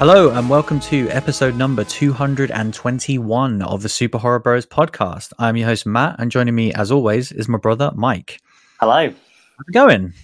Hello, and welcome to episode number 221 of the Super Horror Bros podcast. I'm your host, Matt, and joining me, as always, is my brother, Mike. Hello. How's it going?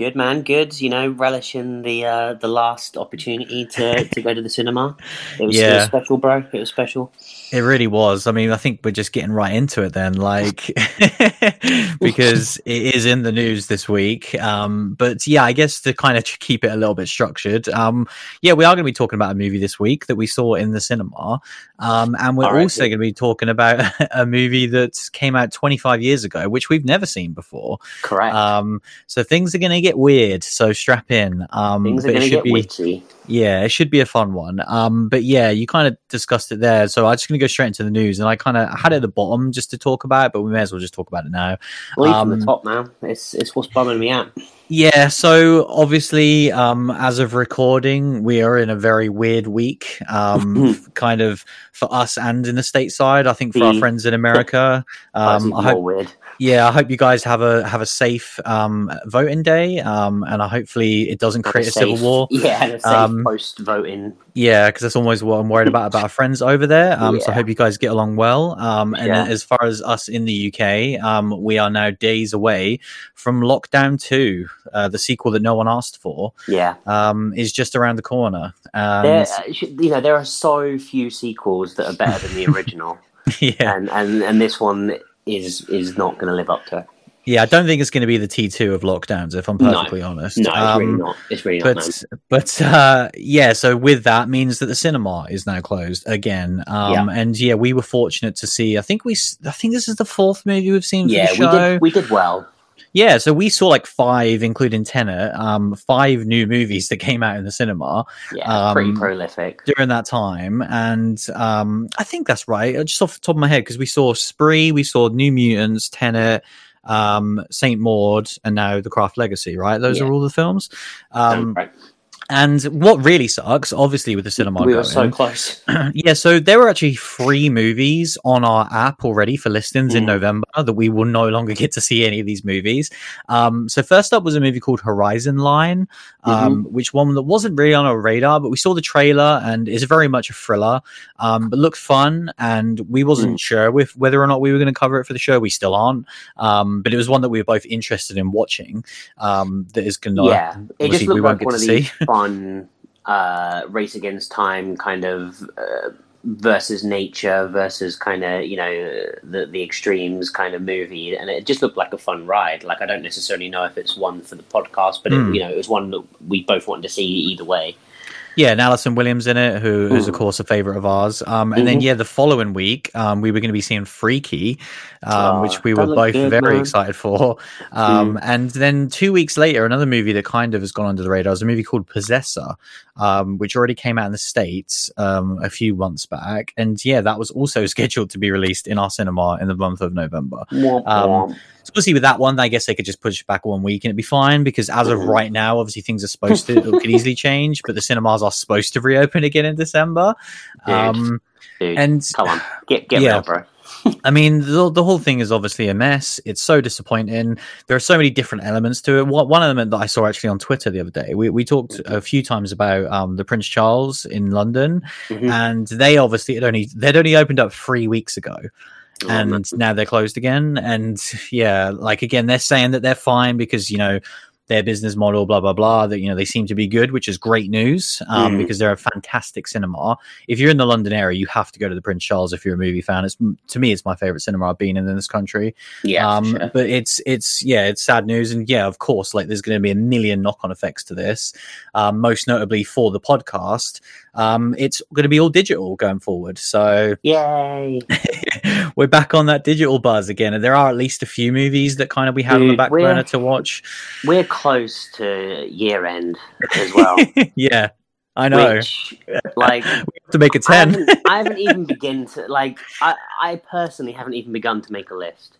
Good man, good. You know, relishing the uh, the last opportunity to, to go to the cinema. It was, it was special, bro. It was special. It really was. I mean, I think we're just getting right into it then, like, because it is in the news this week. Um, but yeah, I guess to kind of keep it a little bit structured, um, yeah, we are going to be talking about a movie this week that we saw in the cinema. Um, and we're right, also good. going to be talking about a movie that came out 25 years ago, which we've never seen before. Correct. Um, so things are going to get weird. So strap in. Um, Things are going to should get be, witchy. yeah, it should be a fun one. Um, but yeah, you kind of discussed it there. So I'm just going to go straight into the news. And I kind of had it at the bottom just to talk about, it, but we may as well just talk about it now. From um, the top now. It's it's what's bumming me out. Yeah, so obviously, um, as of recording, we are in a very weird week, um, kind of for us and in the stateside. I think for our Mm. friends in America, um, I hope weird. Yeah, I hope you guys have a have a safe um, voting day, um, and I hopefully it doesn't create a, civil safe- war. Yeah, and a safe Um, post voting. Yeah, because that's always what I'm worried about about our friends over there. Um, So I hope you guys get along well. Um, and Yeah. as far as us in the UK, um, we are now days away from Lockdown Two, uh, the sequel that no one asked for, Yeah. um, is just around the corner. There, uh, you know, there are so few sequels that are better than the original, yeah, and, and and this one is is not going to live up to it. yeah, I don't think it's going to be the T two of lockdowns, if I'm No. perfectly honest. No, it's really Um, not. It's really not. but but uh yeah so with that means that the cinema is now closed again um Yeah. and yeah we were fortunate to see i think we I think this is the fourth movie we've seen for Yeah, we did we did well. Yeah so we saw like five including tenet um five new movies that came out in the cinema Yeah, pretty Um, prolific. during that time and um i think that's right uh, just off the top of my head because we saw spree we saw new mutants tenet um saint maud and now the craft legacy right those Yeah. are all the films um Right. And what really sucks, obviously, with the cinema we were going, so close. yeah, so there were actually three movies on our app already for listings in Mm. November that we will no longer get to see any of these movies. Um, so first up was a movie called Horizon Line, um, which one that wasn't really on our radar, but we saw the trailer and it's very much a thriller, um, but looked fun. And we wasn't sure with whether or not we were going to cover it for the show. We still aren't, um, but it was one that we were both interested in watching. Um, that is going to yeah, it just we looked won't like get to see. fun uh, race against time kind of uh, versus nature versus kind of you know the the extremes kind of movie, and it just looked like a fun ride. Like I don't necessarily know if it's one for the podcast, but Hmm. it, you know it was one that we both wanted to see either way. Yeah, and Allison Williams in it, who who's of Mm. course a favorite of ours. Um, and then Mhm. yeah, the following week, um, we were going to be seeing Freaky, um, Oh, which we were both good, very man. Mm. excited for. Um, and then two weeks later, another movie that kind of has gone under the radar is a movie called Possessor, um, which already came out in the states um, a few months back. And yeah, that was also scheduled to be released in our cinema in the month of November. Um. So obviously with that one, I guess they could just push back one week and it'd be fine because as of Mhm. right now, obviously things are supposed to it could easily change, but the cinemas are supposed to reopen again in December. Dude. Um, Dude, and come on, get get yeah. real, bro. I mean, the, the whole thing is obviously a mess. It's so disappointing. There are so many different elements to it. One, one element that I saw actually on Twitter the other day, we, we talked a few times about um, the Prince Charles in London, Mhm. and they obviously had only they'd only opened up three weeks ago Oh, man. and now they're closed again. And yeah, like again, they're saying that they're fine because you know their business model, blah blah blah. That you know they seem to be good, which is great news um, Mm. because they're a fantastic cinema. If you're in the London area, you have to go to the Prince Charles if you're a movie fan. It's to me, it's my favorite cinema I've been in in this country. yeah, um, sure. but it's it's yeah, it's sad news, and yeah, of course, like there's going to be a million knock-on effects to this. Um, most notably for the podcast, um, it's going to be all digital going forward. So yay. we're back on that digital buzz again, and there are at least a few movies that kind of we had on the back burner to watch. We're close to year end as well. yeah, I know. Which, like, we have to make a ten. haven't, I haven't even begun to like. I, I personally haven't even begun to make a list.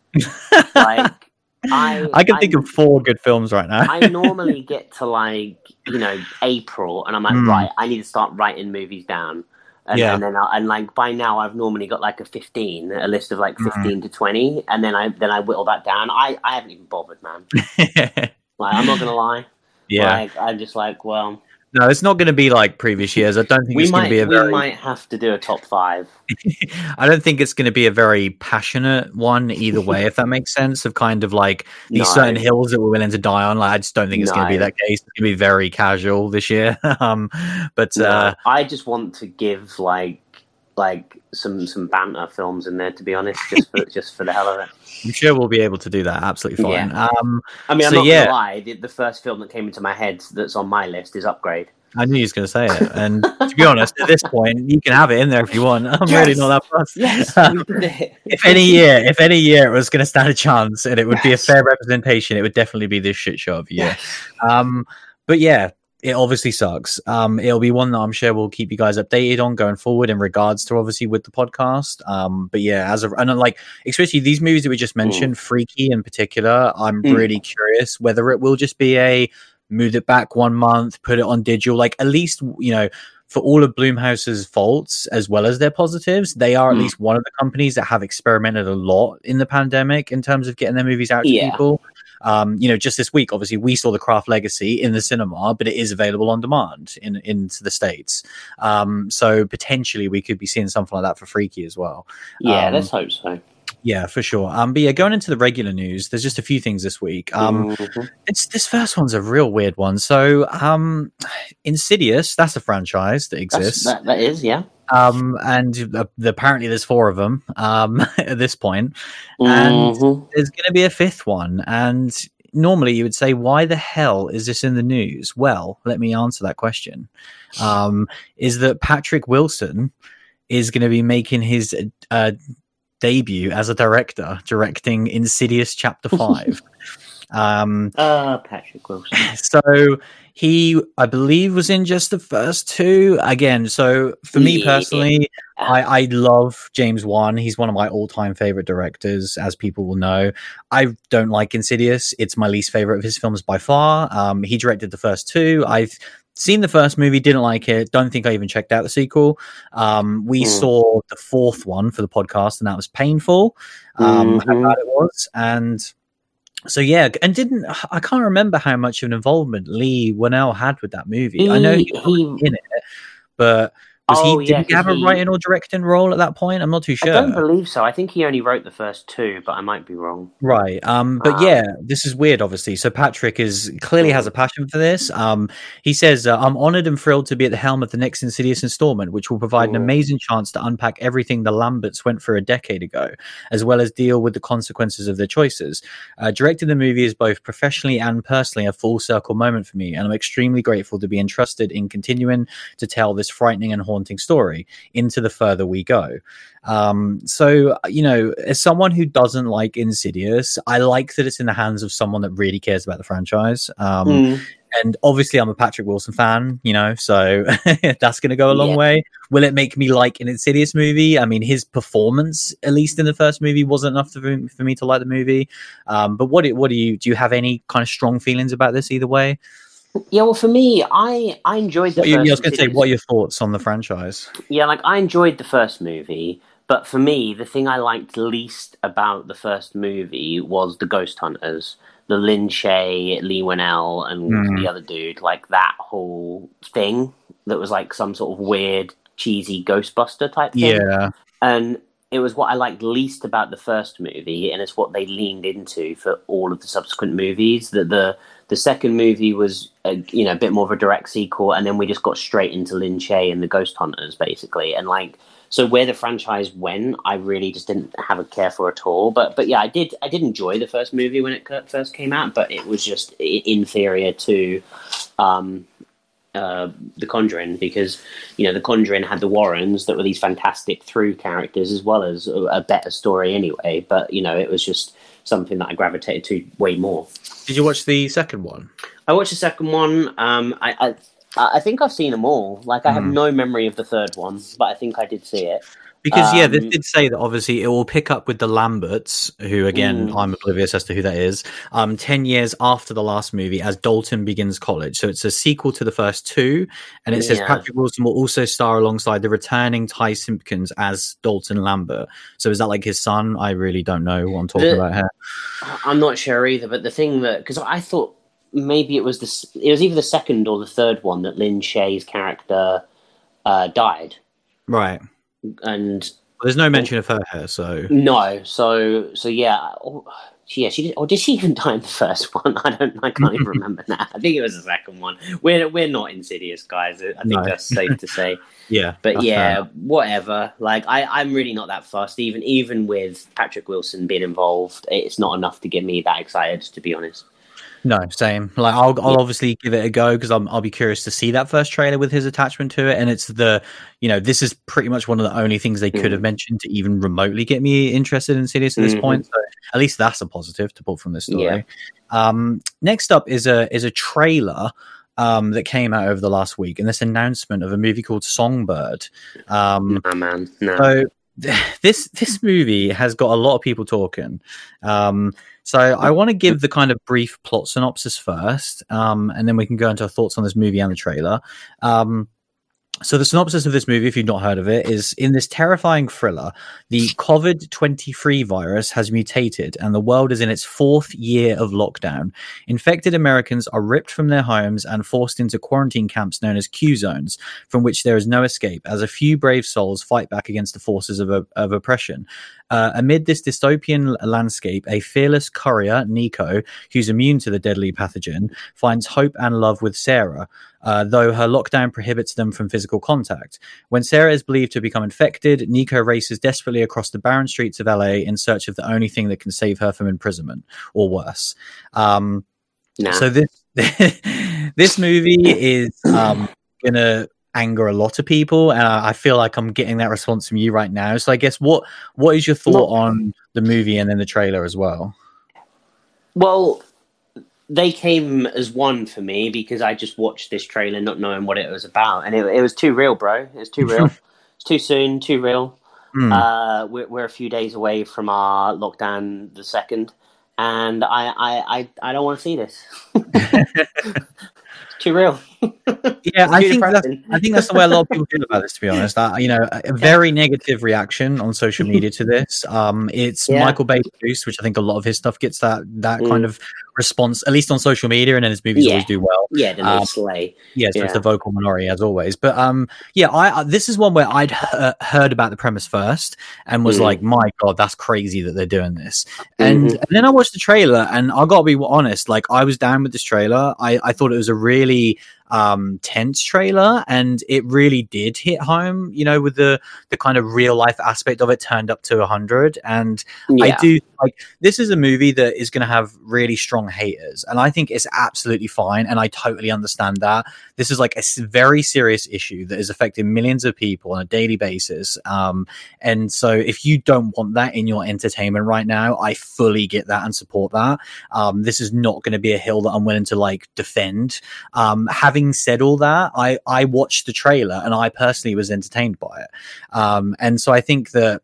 Like, I I can think of four good films right now. I normally get to like you know April, and I'm like, Mm. right, I need to start writing movies down. And, Yeah. and then I, and like by now I've normally got like a 15 a list of like Mhm. 15 to 20 and then I then I whittle that down I I haven't even bothered man like I'm not gonna lie yeah. like I'm just like well No, it's not going to be like previous years. I don't think we it's going might to be a we very. might have to do a top five. I don't think it's going to be a very passionate one either way, if that makes sense. Of kind of like these No. certain hills that we're willing to die on. Like, I just don't think it's going to be that case. It's going to be very casual this year. um, but No, uh, I just want to give like like some some banter films in there. To be honest, just for just for the hell of it. I'm sure we'll be able to do that. Absolutely fine. Um, I mean, I'm not yeah. gonna lie. The, the first film that came into my head that's on my list is Upgrade. I knew he was going to say it, and to be honest, at this point, you can have it in there if you want. I'm really not that fussed. Yes, it. if any year, if any year it was going to stand a chance and it would be a fair representation, it would definitely be this shit show of a year. Um, but yeah, it obviously sucks. Um, it'll be one that I'm sure we'll keep you guys updated on going forward in regards to obviously with the podcast. Um, but yeah, as a and like especially these movies that we just mentioned, Freaky in particular, I'm Mm. really curious whether it will just be a move it back one month, put it on digital, like at least you know. For all of Blumhouse's faults as well as their positives, they are at Mm. least one of the companies that have experimented a lot in the pandemic in terms of getting their movies out to Yeah. people. Um, you know, just this week, obviously, we saw the Craft Legacy in the cinema, but it is available on demand in into the states. Um, so potentially, we could be seeing something like that for Freaky as well. Yeah, Um, let's hope so. Yeah, for sure. Um, but yeah, going into the regular news, there's just a few things this week. Um, Mhm. it's this first one's a real weird one. So, um, Insidious, that's a franchise that exists. that, that is, yeah. Um, and uh, apparently there's four of them. Um, at this point, And- Mhm. there's going to be a fifth one. And normally you would say, why the hell is this in the news? Well, let me answer that question. Um, is that Patrick Wilson is going to be making his uh, debut as a director, directing Insidious Chapter 5. Um, Uh, Patrick Wilson. so he, I believe, was in just the first two. Again, so for me Yeah. personally, I, I love James Wan. He's one of my all-time favorite directors, as people will know. I don't like Insidious. It's my least favorite of his films by far. Um, he directed the first two. I've seen the first movie, didn't like it. Don't think I even checked out the sequel. Um, we Hmm. saw the fourth one for the podcast, and that was painful. Um, how Mhm. bad it was, and so yeah, and didn't I can't remember how much of an involvement Leigh Whannell had with that movie. I know he, He- he- in it, but was Oh, he yeah, did he have a he- writing or directing role at that point? I'm not too sure. I don't believe so. I think he only wrote the first two, but I might be wrong. Right. Um, but Um, yeah, this is weird, obviously. So Patrick is clearly has a passion for this. Um, he says, uh, I'm honored and thrilled to be at the helm of the next Insidious installment, which will provide an amazing chance to unpack everything the Lamberts went through a decade ago, as well as deal with the consequences of their choices. Uh, directing the movie is both professionally and personally a full circle moment for me, and I'm extremely grateful to be entrusted in continuing to tell this frightening and haunting story into the further we go. Um, so you know, as someone who doesn't like Insidious, I like that it's in the hands of someone that really cares about the franchise. Um, Mm. and obviously, I'm a Patrick Wilson fan, you know, so that's going to go a long Yeah. way. Will it make me like an Insidious movie? I mean, his performance, at least in the first movie, wasn't enough to, for me to like the movie. Um, but what what do you do? You have any kind of strong feelings about this either way? Yeah, well, for me, I I enjoyed the What you, first. I was going to say, what are your thoughts on the franchise? Yeah, like I enjoyed the first movie, but for me, the thing I liked least about the first movie was the Ghost Hunters, the Lin Shaye, Leigh Whannell, and Mm. the other dude. Like that whole thing that was like some sort of weird, cheesy Ghostbuster type thing. Yeah, and it was what I liked least about the first movie, and it's what they leaned into for all of the subsequent movies. That the the second movie was, a, you know, a bit more of a direct sequel, and then we just got straight into Lin Shaye and the Ghost Hunters, basically, and like. So where the franchise went, I really just didn't have a care for at all. But but yeah, I did I did enjoy the first movie when it first came out, but it was just inferior to um, uh, the Conjuring because you know the Conjuring had the Warrens that were these fantastic through characters as well as a, a better story anyway. But you know it was just something that I gravitated to way more. did you watch the second one? I watched the second one. Um, I, I I think I've seen them all. Like I have Hmm. no memory of the third one, but I think I did see it. Because yeah, this Um, did say that obviously it will pick up with the Lamberts, who again Mm. I'm oblivious as to who that is. Um, ten years after the last movie, as Dalton begins college, so it's a sequel to the first two, and it says Patrick Wilson will also star alongside the returning Ty Simpkins as Dalton Lambert. So is that like his son? I really don't know what I'm talking The- about here. I'm not sure either, but the thing that because I thought maybe it was the it was either the second or the third one that Lin Shaye's character uh, died, Right. And There's no mention of her here, so no, so so yeah, oh, yeah, she did. Or did she even die in the first one? I don't. I can't even remember now. I think it was the second one. We're we're not insidious guys. I think No. that's safe to say. yeah. But yeah, fair. whatever. Like I, I'm really not that fussed. Even even with Patrick Wilson being involved, it's not enough to get me that excited. To be honest. No, same. Like I'll I'll obviously give it a go because I'm I'll be curious to see that first trailer with his attachment to it, and it's the you know this is pretty much one of the only things they could have Mhm. mentioned to even remotely get me interested in Sidious at this Mhm. point. So at least that's a positive to pull from this story. Yeah. Um, next up is a is a trailer. Um, that came out over the last week, and this announcement of a movie called Songbird. Um, Nah, man. No. so this this movie has got a lot of people talking. Um, so I want to give the kind of brief plot synopsis first, um, and then we can go into our thoughts on this movie and the trailer. Um, so the synopsis of this movie, if you've not heard of it, is in this terrifying thriller, the COVID twenty three virus has mutated, and the world is in its fourth year of lockdown. Infected Americans are ripped from their homes and forced into quarantine camps known as Q zones, from which there is no escape, as a few brave souls fight back against the forces of, of oppression. Uh, amid this dystopian landscape, a fearless courier, Nico, who's immune to the deadly pathogen, finds hope and love with Sarah, uh, though her lockdown prohibits them from physical contact. When Sarah is believed to have become infected, Nico races desperately across the barren streets of LA in search of the only thing that can save her from imprisonment, or worse. Um, nah. so this this movie is um, gonna anger a lot of people, and I, I feel like I'm getting that response from you right now. So I guess what what is your thought on the movie and then the trailer as well? Well, they came as one for me because I just watched this trailer not knowing what it was about, and it, it was too real, bro. It was too real. it's too soon, too real. Hmm. Uh, we're, we're a few days away from our lockdown, the second, and I, I, I, I don't want to see this. it's too real. Yeah, I think that's. I think that's the way a lot of people feel about this. To be honest, uh, you know, a very negative reaction on social media to this. Um, it's Yeah. Michael Bay produced, which I think a lot of his stuff gets that that Mm. kind of response, at least on social media, and then his movies Yeah. always do well. yeah, then Um, slay. Yes, it's Yeah. the vocal minority as always. But um, yeah, I, I this is one where I'd he- heard about the premise first and was Mhm. like, my god, that's crazy that they're doing this. And, Mhm. and then I watched the trailer, and I gotta be honest, like I was down with this trailer. I I thought it was a really um tense trailer and it really did hit home you know with the the kind of real life aspect of it turned up to 100 and Yeah. I do like this is a movie that is going to have really strong haters, and I think it's absolutely fine. And I totally understand that. This is like a very serious issue that is affecting millions of people on a daily basis. Um, and so, if you don't want that in your entertainment right now, I fully get that and support that. Um, this is not going to be a hill that I'm willing to like defend. Um, having said all that, I I watched the trailer and I personally was entertained by it. Um, and so I think that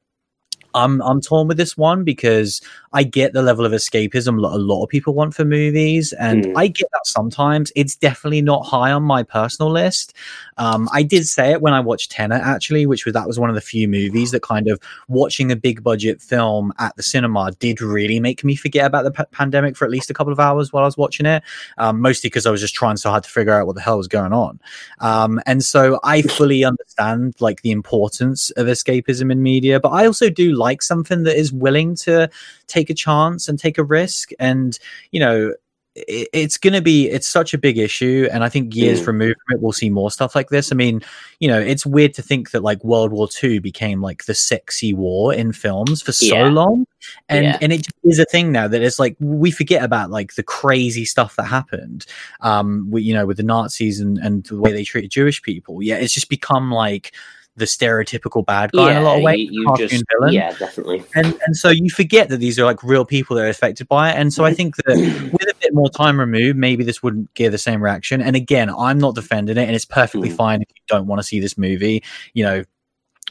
I'm I'm torn with this one because I get the level of escapism that a lot of people want for movies, and Mm. I get that sometimes. It's definitely not high on my personal list. Um, I did say it when I watched Tenet, actually, which was that was one of the few movies that kind of watching a big budget film at the cinema did really make me forget about the p- pandemic for at least a couple of hours while I was watching it. Um, mostly because I was just trying so hard to figure out what the hell was going on. Um, and so I fully understand like the importance of escapism in media, but I also do like something that is willing to take a chance and take a risk. And, you know, it's going to be, it's such a big issue. And I think years Mm. removed from it, we'll see more stuff like this. I mean, you know, it's weird to think that like World War II became like the sexy war in films for so Yeah. long. And, Yeah. and it is a thing now that it's like we forget about like the crazy stuff that happened um with, you know with the nazis and and the way they treated jewish people yeah it's just become like the stereotypical bad guy in a lot of ways you, you just villain. yeah, definitely. and and so you forget that these are like real people that are affected by it and so i think that with a bit more time removed maybe this wouldn't give the same reaction and again i'm not defending it and it's perfectly Mm. fine if you don't want to see this movie you know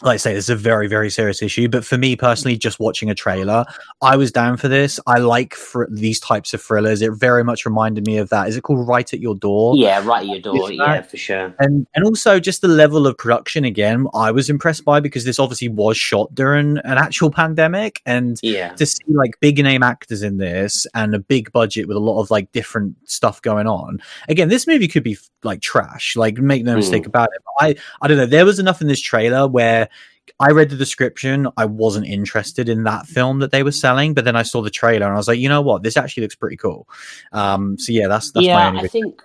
like I say, this is a very, very serious issue. But for me personally, just watching a trailer, I was down for this. I like fr- these types of thrillers. It very much reminded me of that. Is it called Right at Your Door? Yeah, right at your door. Yeah, for sure. And and also just the level of production again, I was impressed by because this obviously was shot during an actual pandemic, and Yeah, to see like big name actors in this and a big budget with a lot of like different stuff going on. Again, this movie could be like trash. Like make no Mm. mistake about it. I I don't know. There was enough in this trailer where I read the description. I wasn't interested in that film that they were selling, but then I saw the trailer and I was like, you know what, this actually looks pretty cool. Um, so yeah, that's that's my yeah. I think,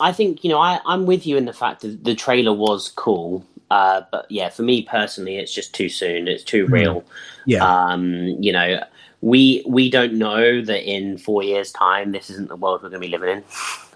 I think you know, I, I'm with you in the fact that the trailer was cool. Uh, but yeah, for me personally, it's just too soon. It's too Mm. real. yeah, Um, you know, we we don't know that in four years' time, this isn't the world we're going to be living in.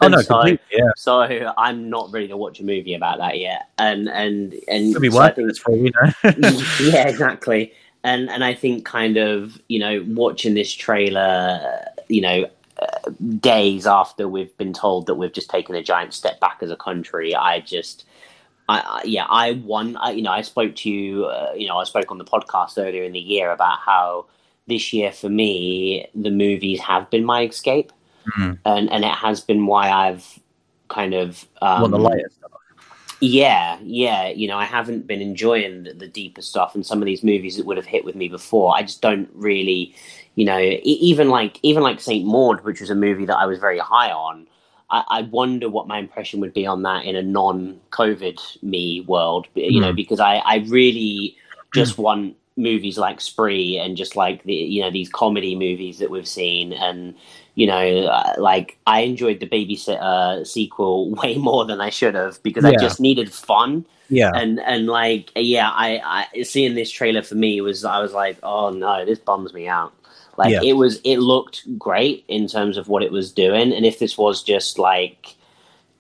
oh no, so, completely, yeah. so I'm not ready to watch a movie about that yet. And and and Could be so worth think- for you know. yeah, exactly. And and I think kind of you know watching this trailer, you know, uh, days after we've been told that we've just taken a giant step back as a country, I just. I, I, yeah, I won. I, you know, I spoke to you. Uh, you know, I spoke on the podcast earlier in the year about how this year for me the movies have been my escape, Mhm. and and it has been why I've kind of um, Well, the lighter stuff. yeah, yeah. You know, I haven't been enjoying the, the deeper stuff, and some of these movies that would have hit with me before, I just don't really, you know, even like even like Saint Maud, which was a movie that I was very high on. I, I wonder what my impression would be on that in a non-COVID me world, you know, Hmm. because I I really just want movies like Spree and just like the you know these comedy movies that we've seen. And you know, uh, like I enjoyed the Babysitter sequel way more than I should have because I just needed fun. Yeah, and and like yeah, I, I seeing this trailer for me was I was like, oh no, this bums me out. Like Yeah. it was, it looked great in terms of what it was doing, and if this was just like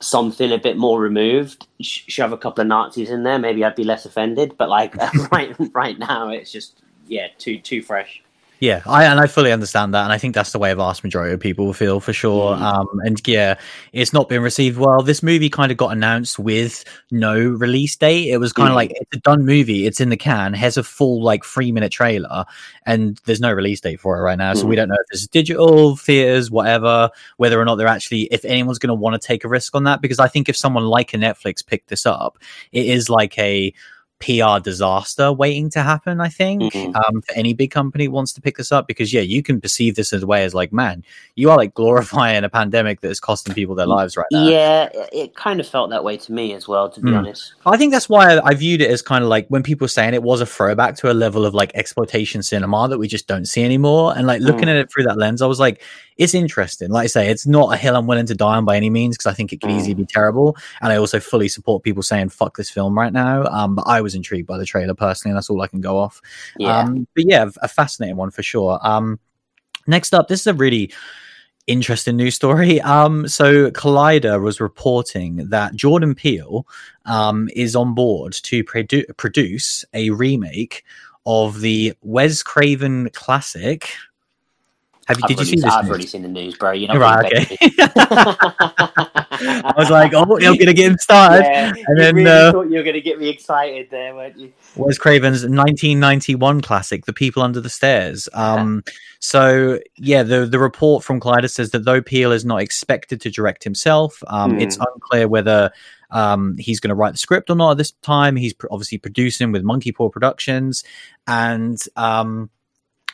something a bit more removed, sh- shove a couple of Nazis in there, maybe I'd be less offended. But like right right now, it's just yeah, too too fresh. Yeah, I and I fully understand that, and I think that's the way a vast majority of people feel for sure. Mm. Um, and yeah, it's not been received well. This movie kind of got announced with no release date. It was kind of Mm. like it's a done movie. It's in the can. Has a full like three minute trailer, and there's no release date for it right now. So Mm. we don't know if it's digital theaters, whatever. Whether or not they're actually, if anyone's going to want to take a risk on that, because I think if someone like a Netflix picked this up, it is like a PR disaster waiting to happen. I think Mhm. um, for any big company wants to pick this up because yeah, you can perceive this as a way as like, man, you are like glorifying a pandemic that is costing people their lives right now. Yeah, it, it kind of felt that way to me as well, to be Mm. honest. I think that's why I viewed it as kind of like when people were saying it was a throwback to a level of like exploitation cinema that we just don't see anymore. And like looking Mm. at it through that lens, I was like, it's interesting. Like I say, it's not a hill I'm willing to die on by any means because I think it could Mm. easily be terrible. And I also fully support people saying fuck this film right now. Um, but I was intrigued by the trailer personally, and that's all I can go off. Yeah. Um, but yeah, a fascinating one for sure. Um, next up, this is a really interesting news story. Um, so Collider was reporting that Jordan Peele um, is on board to produ- produce a remake of the Wes Craven classic. Have you? I've Did you see this? I've news? already seen the news, bro. You know, Right, okay. I was like, oh, you're gonna get him started. yeah, and you then, really uh, thought you were going to get me excited there, weren't you? Wes Craven's 1991 classic, The People Under the Stairs. Um, so yeah, the the report from Collider says that though Peele is not expected to direct himself, um, Hmm. it's unclear whether um, he's going to write the script or not at this time. He's pr- obviously producing with Monkey Paw Productions, and um,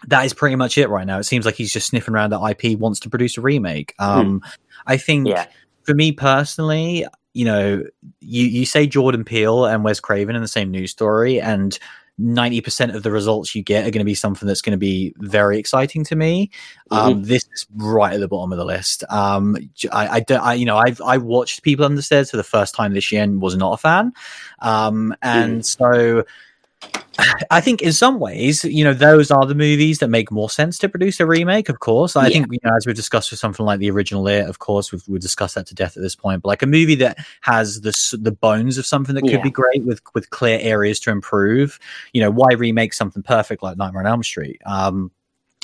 that is pretty much it right now. It seems like he's just sniffing around at IP, wants to produce a remake. Um, I think Yeah. for me personally, you know, you you say Jordan Peele and Wes Craven in the same news story, and ninety percent of the results you get are going to be something that's going to be very exciting to me. Um, this is right at the bottom of the list. Um, I, I don't, I, you know, I've I watched People Under the Stairs for the first time this year and was not a fan, um, and so. I think in some ways, you know, those are the movies that make more sense to produce a remake. Of course, I Yeah. think you know, as we've discussed with something like the original It, of course, we've, we've discussed that to death at this point. But like a movie that has the the bones of something that could Yeah. be great with with clear areas to improve. You know, why remake something perfect like Nightmare on Elm Street? Um,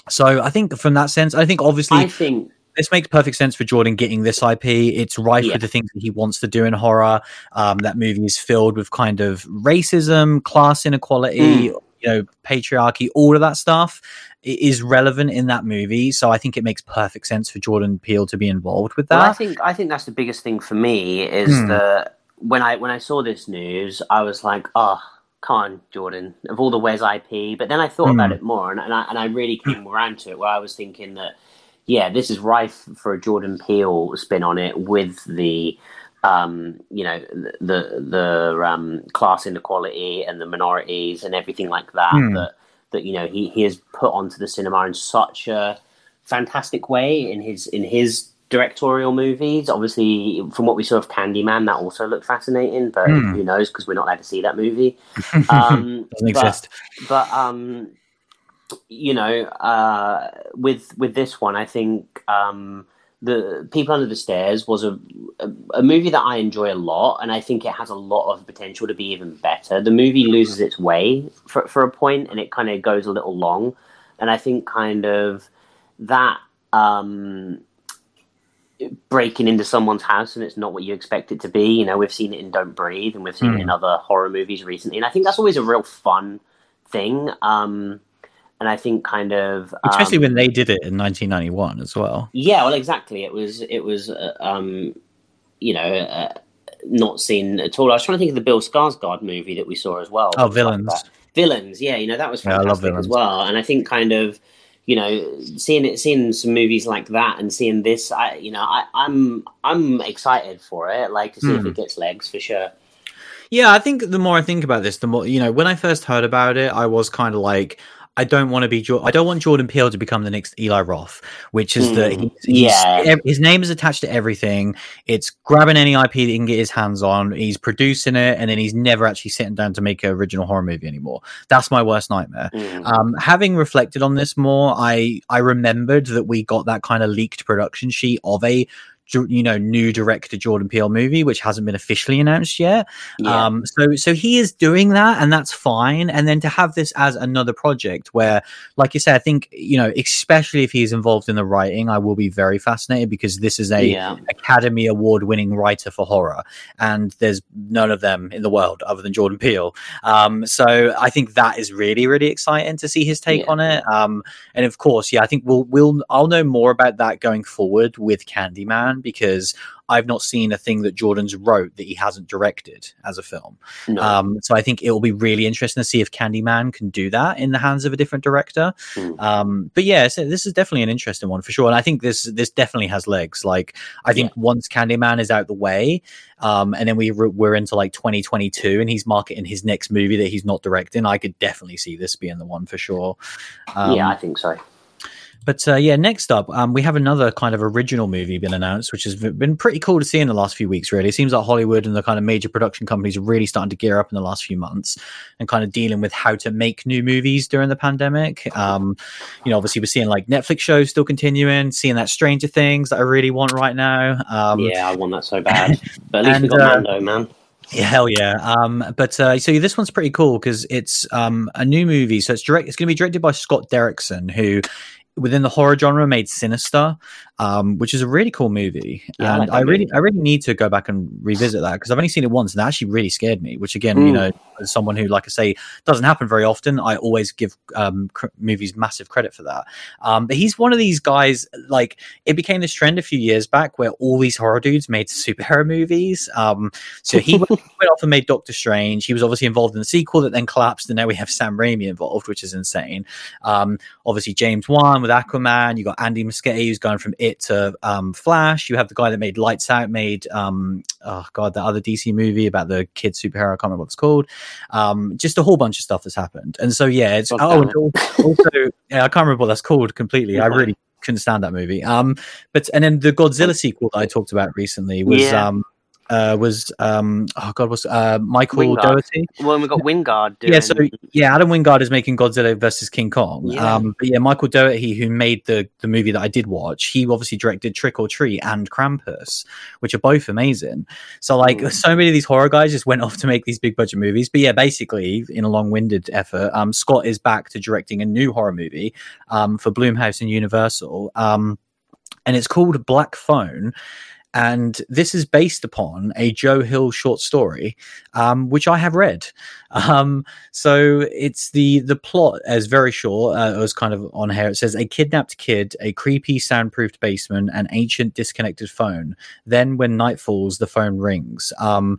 so I think from that sense, I think obviously, I think this makes perfect sense for Jordan getting this IP. It's rife Yeah. with the things that he wants to do in horror. Um, that movie is filled with kind of racism, class inequality, Mm. you know, patriarchy, all of that stuff is relevant in that movie. So I think it makes perfect sense for Jordan Peele to be involved with Well, I that. think I think that's the biggest thing for me is Hmm. that when I when I saw this news, I was like, oh, come on, Jordan, of all the Wes IP. But then I thought about Hmm. it more, and, and I and I really came around to it where I was thinking that yeah, this is rife for a Jordan Peele spin on it with the um, you know the the um, class inequality and the minorities and everything like that Hmm. that that you know he, he has put onto the cinema in such a fantastic way in his in his directorial movies. Obviously, from what we saw of Candyman, that also looked fascinating, but Hmm. who knows because we're not allowed to see that movie. Um, Doesn't but- exist. but um you know uh with with this one i think um the people under the stairs was a, a a movie that i enjoy a lot and i think it has a lot of potential to be even better the movie loses its way for for a point and it kind of goes a little long and i think kind of that um breaking into someone's house and it's not what you expect it to be. You know, we've seen it in Don't Breathe and we've seen it in other horror movies recently, and I think that's always a real fun thing. Um, and I think kind of Especially um, when they did it in 1991 as well. yeah, well, exactly. It was it was uh, um, you know uh, not seen at all. I was trying to think of the Bill Skarsgård movie that we saw as well. Oh, Villains. that. Villains, yeah, you know that was Yeah, I love fantastic Villains. as well. And I think kind of you know seeing it, seeing some movies like that, and seeing this, I you know I, I'm I'm excited for it. Like to see if Hmm. it gets legs for sure. Yeah, I think the more I think about this, the more you know. When I first heard about it, I was kind of like, I don't want to be. I don't want Jordan Peele to become the next Eli Roth, which is the Hmm, he's, he's- yeah. ev- his name is attached to everything. It's grabbing any IP that he can get his hands on. He's producing it, and then he's never actually sitting down to make an original horror movie anymore. That's my worst nightmare. Mm. Um, having reflected on this more, I I remembered that we got that kind of leaked production sheet of a you know new director Jordan Peele movie, which hasn't been officially announced yet. yeah. Um, so so he is doing that, and that's fine. And then to have this as another project, where, like you said, I think you know, especially if he's involved in the writing, I will be very fascinated because this is a yeah. Academy Award winning writer for horror, and there's none of them in the world other than Jordan Peele. Um, so I think that is really really exciting to see his take Yeah. on it. Um, and of course, yeah, I think we'll we'll I'll know more about that going forward with Candyman because I've not seen a thing that Jordan's wrote that he hasn't directed as a film. No. Um, so I think it will be really interesting to see if Candyman can do that in the hands of a different director. Mm. Um, but yeah, so this is definitely an interesting one for sure, and I think this this definitely has legs. Like I think once Candyman is out the way, um, and then we re- we're into like 2022, and he's marketing his next movie that he's not directing, I could definitely see this being the one for sure. Um, yeah, I think so. But uh, yeah, next up, um, we have another kind of original movie been announced, which has been pretty cool to see in the last few weeks. Really, it seems like Hollywood and the kind of major production companies are really starting to gear up in the last few months and kind of dealing with how to make new movies during the pandemic. Um, you know, obviously we're seeing like Netflix shows still continuing, seeing that Stranger Things that I really want right now. Um, yeah, I want that so bad. But at least we and, got uh, Mando, man. yeah, hell yeah. Um, but uh, so this one's pretty cool because it's um, a new movie. So it's direct. It's going to be directed by Scott Derrickson, who within the horror genre made Sinister, um, which is a really cool movie. Yeah, I and like I really, movie. I really need to go back and revisit that because I've only seen it once and that actually really scared me. Which again, you Mm. know, as someone who, like I say, doesn't happen very often, I always give um, cr- movies massive credit for that. Um, but he's one of these guys. Like it became this trend a few years back where all these horror dudes made superhero movies. Um, so he went, went off and made Doctor Strange. He was obviously involved in the sequel that then collapsed, and now we have Sam Raimi involved, which is insane. Um, obviously, James Wan with Aquaman. You got Andy Muschietti, who's going from It to um, Flash. You have the guy that made Lights Out, made um, oh god, the other DC movie about the kid superhero. I can't remember what it's called. Um, just a whole bunch of stuff that's happened, and so yeah, it's God oh, also yeah, I can't remember what that's called completely. I Mhm. really couldn't stand that movie. Um, but and then the Godzilla sequel that I talked about recently was Yeah. um uh was um oh god was uh Michael Wingard. Doherty. Well, we got Wingard doing. Yeah, so yeah, Adam Wingard is making Godzilla versus King Kong. Yeah. Um, but yeah, Michael Dougherty, who made the the movie that I did watch, he obviously directed Trick or Treat and Krampus, which are both amazing. So like, Mm. so many of these horror guys just went off to make these big budget movies. But yeah, basically, in a long winded effort, um, Scott is back to directing a new horror movie, um, for Blumhouse and Universal. Um, and it's called Black Phone. And this is based upon a Joe Hill short story, um, which I have read. Um, so it's the the plot is very short. Uh, it was kind of on here. It says a kidnapped kid, a creepy soundproofed basement, an ancient disconnected phone. Then, when night falls, the phone rings. Um,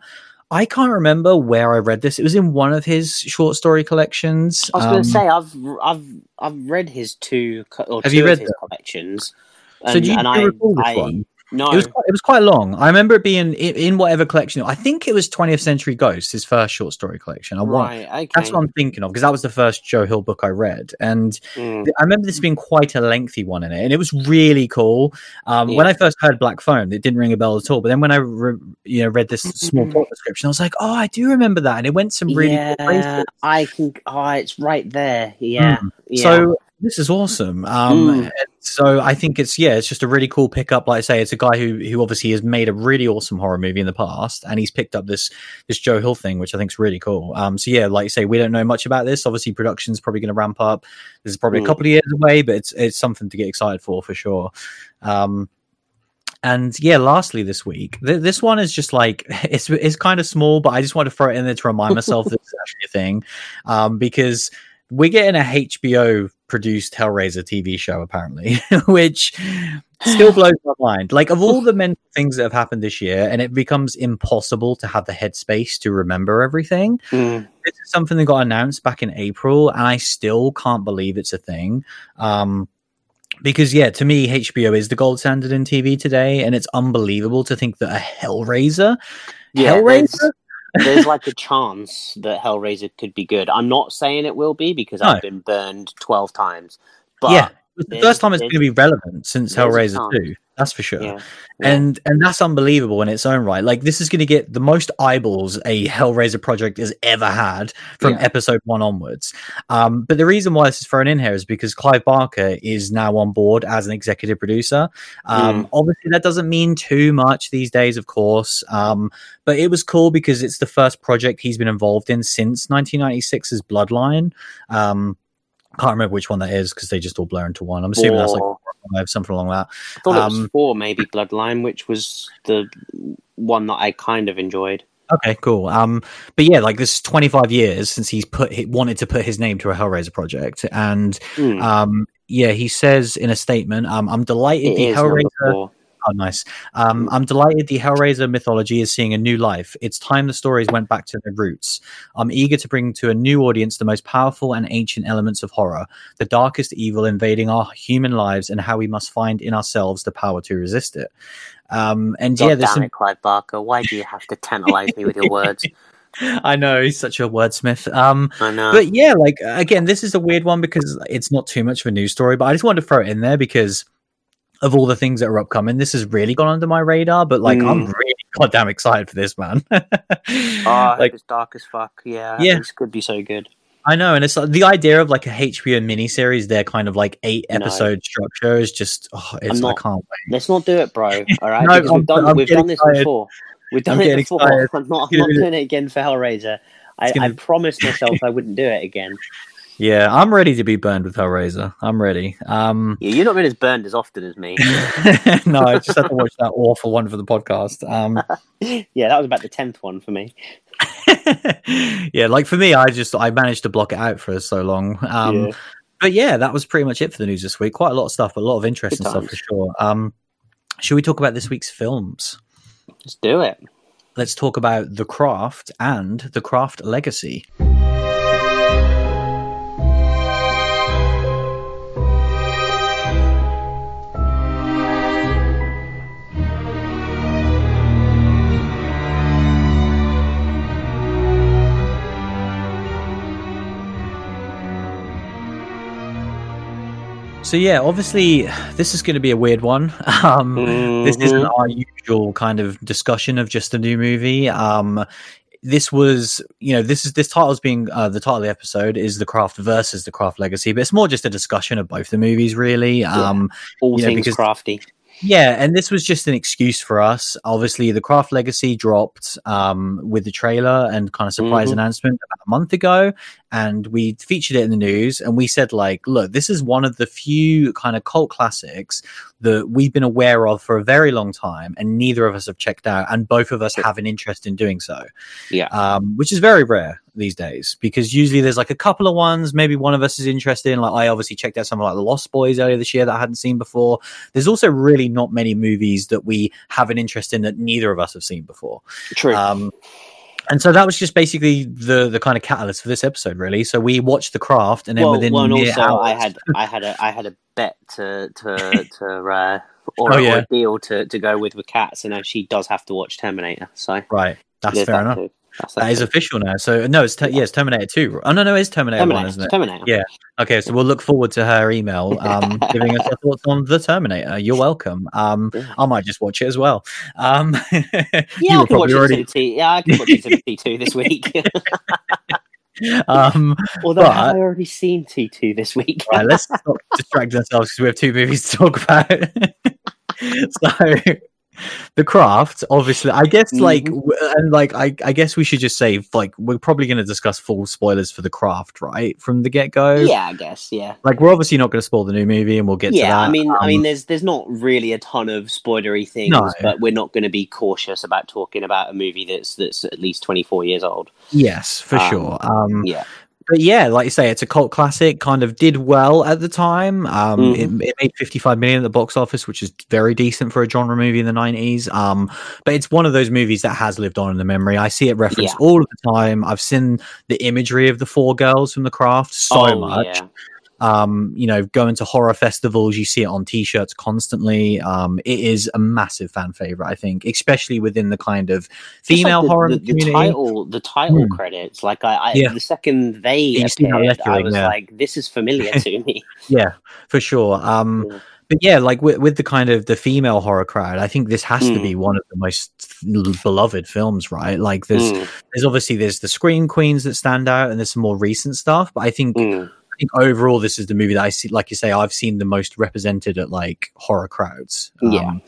I can't remember where I read this. It was in one of his short story collections. I was going to say I've I've I've read his two co- or Have two you of read his them? collections. so do you, and do you I, recall this I one? No It was quite, it was quite long. I remember it being in, in whatever collection. I think it was 20th Century Ghosts, his first short story collection. I right okay. That's what I'm thinking of because that was the first Joe Hill book I read, and Mm. I remember this being quite a lengthy one in it, and it was really cool. Um, When I first heard Black Phone, it didn't ring a bell at all. But then when I re- you know read this small plot description, I was like, oh, I do remember that, and it went some really yeah, cool places. I can. Oh, it's right there. Yeah. Mm. yeah. So this is awesome. Um, Mm. So I think it's yeah, it's just a really cool pickup. Like I say, it's a guy who who obviously has made a really awesome horror movie in the past, and he's picked up this this Joe Hill thing, which I think is really cool. Um, so yeah, like you say, we don't know much about this. Obviously, production's probably going to ramp up. This is probably Mm. a couple of years away, but it's it's something to get excited for for sure. Um, and yeah, lastly, this week, th- this one is just like it's it's kind of small, but I just want to throw it in there to remind myself that it's actually a thing, um, because we're getting a HBO produced Hellraiser TV show apparently, which still blows my mind. Like of all the mental things that have happened this year, and it becomes impossible to have the headspace to remember everything. Mm. This is something that got announced back in April, and I still can't believe it's a thing. Um, because yeah, to me, HBO is the gold standard in TV today, and it's unbelievable to think that a Hellraiser, Yeah, Hellraiser, there's like a chance that Hellraiser could be good. I'm not saying it will be because No. I've been burned twelve times. But yeah, the first time it's going to be relevant since Hellraiser two. That's for sure. yeah, yeah. and and that's unbelievable in its own right. Like this is going to get the most eyeballs a Hellraiser project has ever had from Yeah. episode one onwards. Um, but the reason why this is thrown in here is because Clive Barker is now on board as an executive producer. Um, Obviously, that doesn't mean too much these days, of course. Um, but it was cool because it's the first project he's been involved in since 1996's Bloodline. Um, can't remember which one that is because they just all blur into one. I'm assuming that's like Or- something along that. I thought it was um, four, maybe Bloodline, which was the one that I kind of enjoyed. Okay, cool. Um, but yeah, like this is 25 years since he's put he wanted to put his name to a Hellraiser project, and Mm. um, yeah, he says in a statement, um, "I'm delighted It the Hellraiser." Oh, nice. Um, I'm delighted the Hellraiser mythology is seeing a new life. It's time the stories went back to their roots. I'm eager to bring to a new audience the most powerful and ancient elements of horror, the darkest evil invading our human lives, and how we must find in ourselves the power to resist it. Um, and God yeah, there's damn some it, Clive Barker. Why do you have to tantalize me with your words? I know he's such a wordsmith. Um, I know. but yeah, like again, this is a weird one because it's not too much of a news story, but I just wanted to throw it in there because of all the things that are upcoming. This has really gone under my radar, but like I'm Mm. really goddamn excited for this, man. oh, like it's dark as fuck. Yeah, Yeah. this could be so good. I know, and it's like, the idea of like a HBO miniseries, their kind of like eight No. episode structure is just oh, it's not- I can't wait. Let's not do it, bro. All right, No, I'm- we've done I'm we've done this excited. before. We've done I'm it before. excited. I'm not. I'm not doing it again for Hellraiser. I, gonna I promised myself I wouldn't do it again. Yeah, I'm ready to be burned with Hellraiser. I'm ready. Um, Yeah, you're not been as burned as often as me. no, I just had to watch that awful one for the podcast. Um, yeah, that was about the tenth one for me. yeah, like for me, I just I managed to block it out for so long. Um, Yeah. But yeah, that was pretty much it for the news this week. Quite a lot of stuff, but a lot of interesting stuff for sure. Um, should we talk about this week's films? Let's do it. Let's talk about The Craft and The Craft Legacy. So yeah, obviously this is going to be a weird one. Um, This isn't Mhm. our usual kind of discussion of just a new movie. Um, this was, you know, this is this title's being uh, the title of the episode is the Craft versus the Craft Legacy, but it's more just a discussion of both the movies, really. Um, all you know, things because- crafty. Yeah, and this was just an excuse for us. Obviously, the Craft Legacy dropped um, with the trailer and kind of surprise Mhm. announcement about a month ago, and we featured it in the news. And we said, like, look, this is one of the few kind of cult classics that we've been aware of for a very long time, and neither of us have checked out, and both of us have an interest in doing so. Yeah. um, which is very rare these days because usually there's like a couple of ones maybe one of us is interested in. Like I obviously checked out something like The Lost Boys earlier this year that I hadn't seen before. There's also really not many movies that we have an interest in that neither of us have seen before. True. Um, and so that was just basically the the kind of catalyst for this episode, really. So we watched The Craft, and then well, within well, and also I had I had a I had a bet to to to uh, or, Oh, or yeah. a deal to, to go with with Cats, and now she does have to watch Terminator. So right. That's fair that enough. too. That's That is official now. So no, it's ter- yeah, it's Terminator Two. Oh no, no, it's Terminator, One, isn't it? Terminator. Yeah. Okay, so we'll look forward to her email um, giving us her thoughts on the Terminator. You're welcome. Um, Yeah. I might just watch it as well. Um, Yeah, I can watch it already. to T. Yeah, I can watch it two this week. Um, Although But- have I already seen T two this week? right, let's stop distracting ourselves because we have two movies to talk about. so, the craft, obviously, I guess, like, Mhm. w- and like, I, I guess we should just say, like, we're probably going to discuss full spoilers for the craft, right, from the get go. yeah, I guess. Yeah. Like, we're obviously not going to spoil the new movie, and we'll get to yeah, that. I mean, I Um, mean, there's there's not really a ton of spoilery things, No. but we're not going to be cautious about talking about a movie that's that's at least 24 years old. yes, for Um, sure. Um, Yeah, but yeah, like you say, it's a cult classic. Kind of did well at the time. Um, Mhm. it, it made 55 million at the box office, which is very decent for a genre movie in the 90s. Um, but it's one of those movies that has lived on in the memory. I see it referenced Yeah. all of the time. I've seen the imagery of the four girls from The Craft so Oh, much. yeah. Um, you know, going to horror festivals, you see it on t-shirts constantly. Um, it is a massive fan favorite, I think, especially within the kind of Just like female the, horror the, the community. title, the title Hmm. credits. Like I, I Yeah. the second they you appeared, I was yeah. like, this is familiar to me. Yeah, for sure. Um, Yeah. but yeah, like with, with the kind of the female horror crowd, I think this has to Mm. be one of the most beloved films, right? Like there's Mm, there's obviously there's the Scream Queens that stand out, and there's some more recent stuff. But I think mm. I think overall, this is the movie that I see, like you say, I've seen the most represented at like horror crowds. Yeah, Um,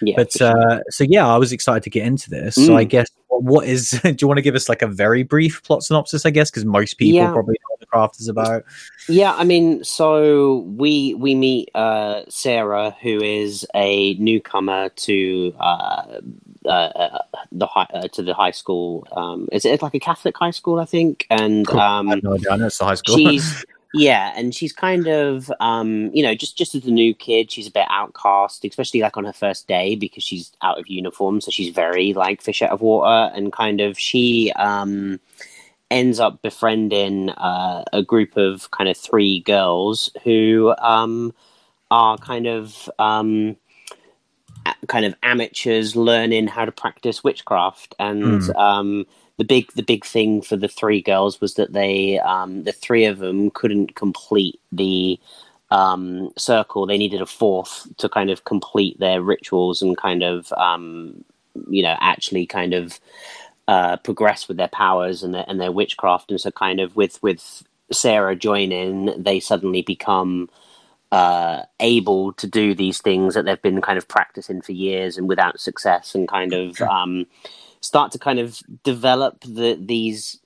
yeah. but sure. uh, so yeah, I was excited to get into this. So I Mm. guess what, is? do you want to give us like a very brief plot synopsis? I guess because most people Yeah. probably know what the craft is about. Yeah, I mean, so we we meet uh, Sarah, who is a newcomer to uh, uh, uh, the high, uh, to the high school. Um, is it like a Catholic high school? I think, and. I um, have no. I know it's the high school. she's yeah, and she's kind of um, you know just just as a new kid, she's a bit outcast, especially like on her first day because she's out of uniform, so she's very like fish out of water, and kind of she um ends up befriending uh, a group of kind of three girls who um, are kind of um, kind of amateurs learning how to practice witchcraft and Mm. um, the big the big thing for the three girls was that they um, the three of them couldn't complete the um, circle. They needed a fourth to kind of complete their rituals and kind of um, you know actually kind of uh, progress with their powers and their and their witchcraft, and so kind of with with Sarah joining, they suddenly become uh, able to do these things that they've been kind of practicing for years and without success, and kind of um, start to kind of develop the these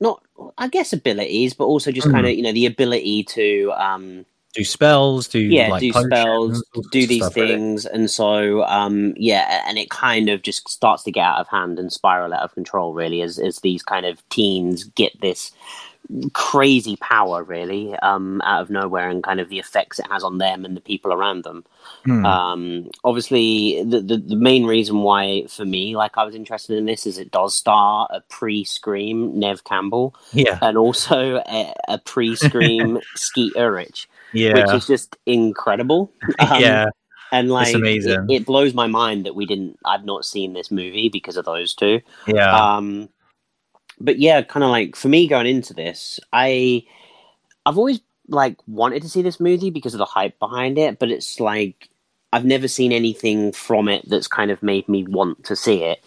not I guess abilities, but also just Mm. kind of you know the ability to um, do spells, do yeah like do potions, spells do these stuff, really. things and so um yeah and it kind of just starts to get out of hand and spiral out of control really as as these kind of teens get this crazy power really um out of nowhere and kind of the effects it has on them and the people around them Hmm. um obviously the, the the main reason why for me like i was interested in this is it does star a pre-scream nev campbell yeah, and also a, a pre-scream skeet ulrich yeah, which is just incredible. Um, yeah. and like. It, it blows my mind that we didn't. I've not seen this movie because of those two. Yeah, Um, but yeah, kind of like for me going into this, I I've always like wanted to see this movie because of the hype behind it, but it's like I've never seen anything from it that's kind of made me want to see it,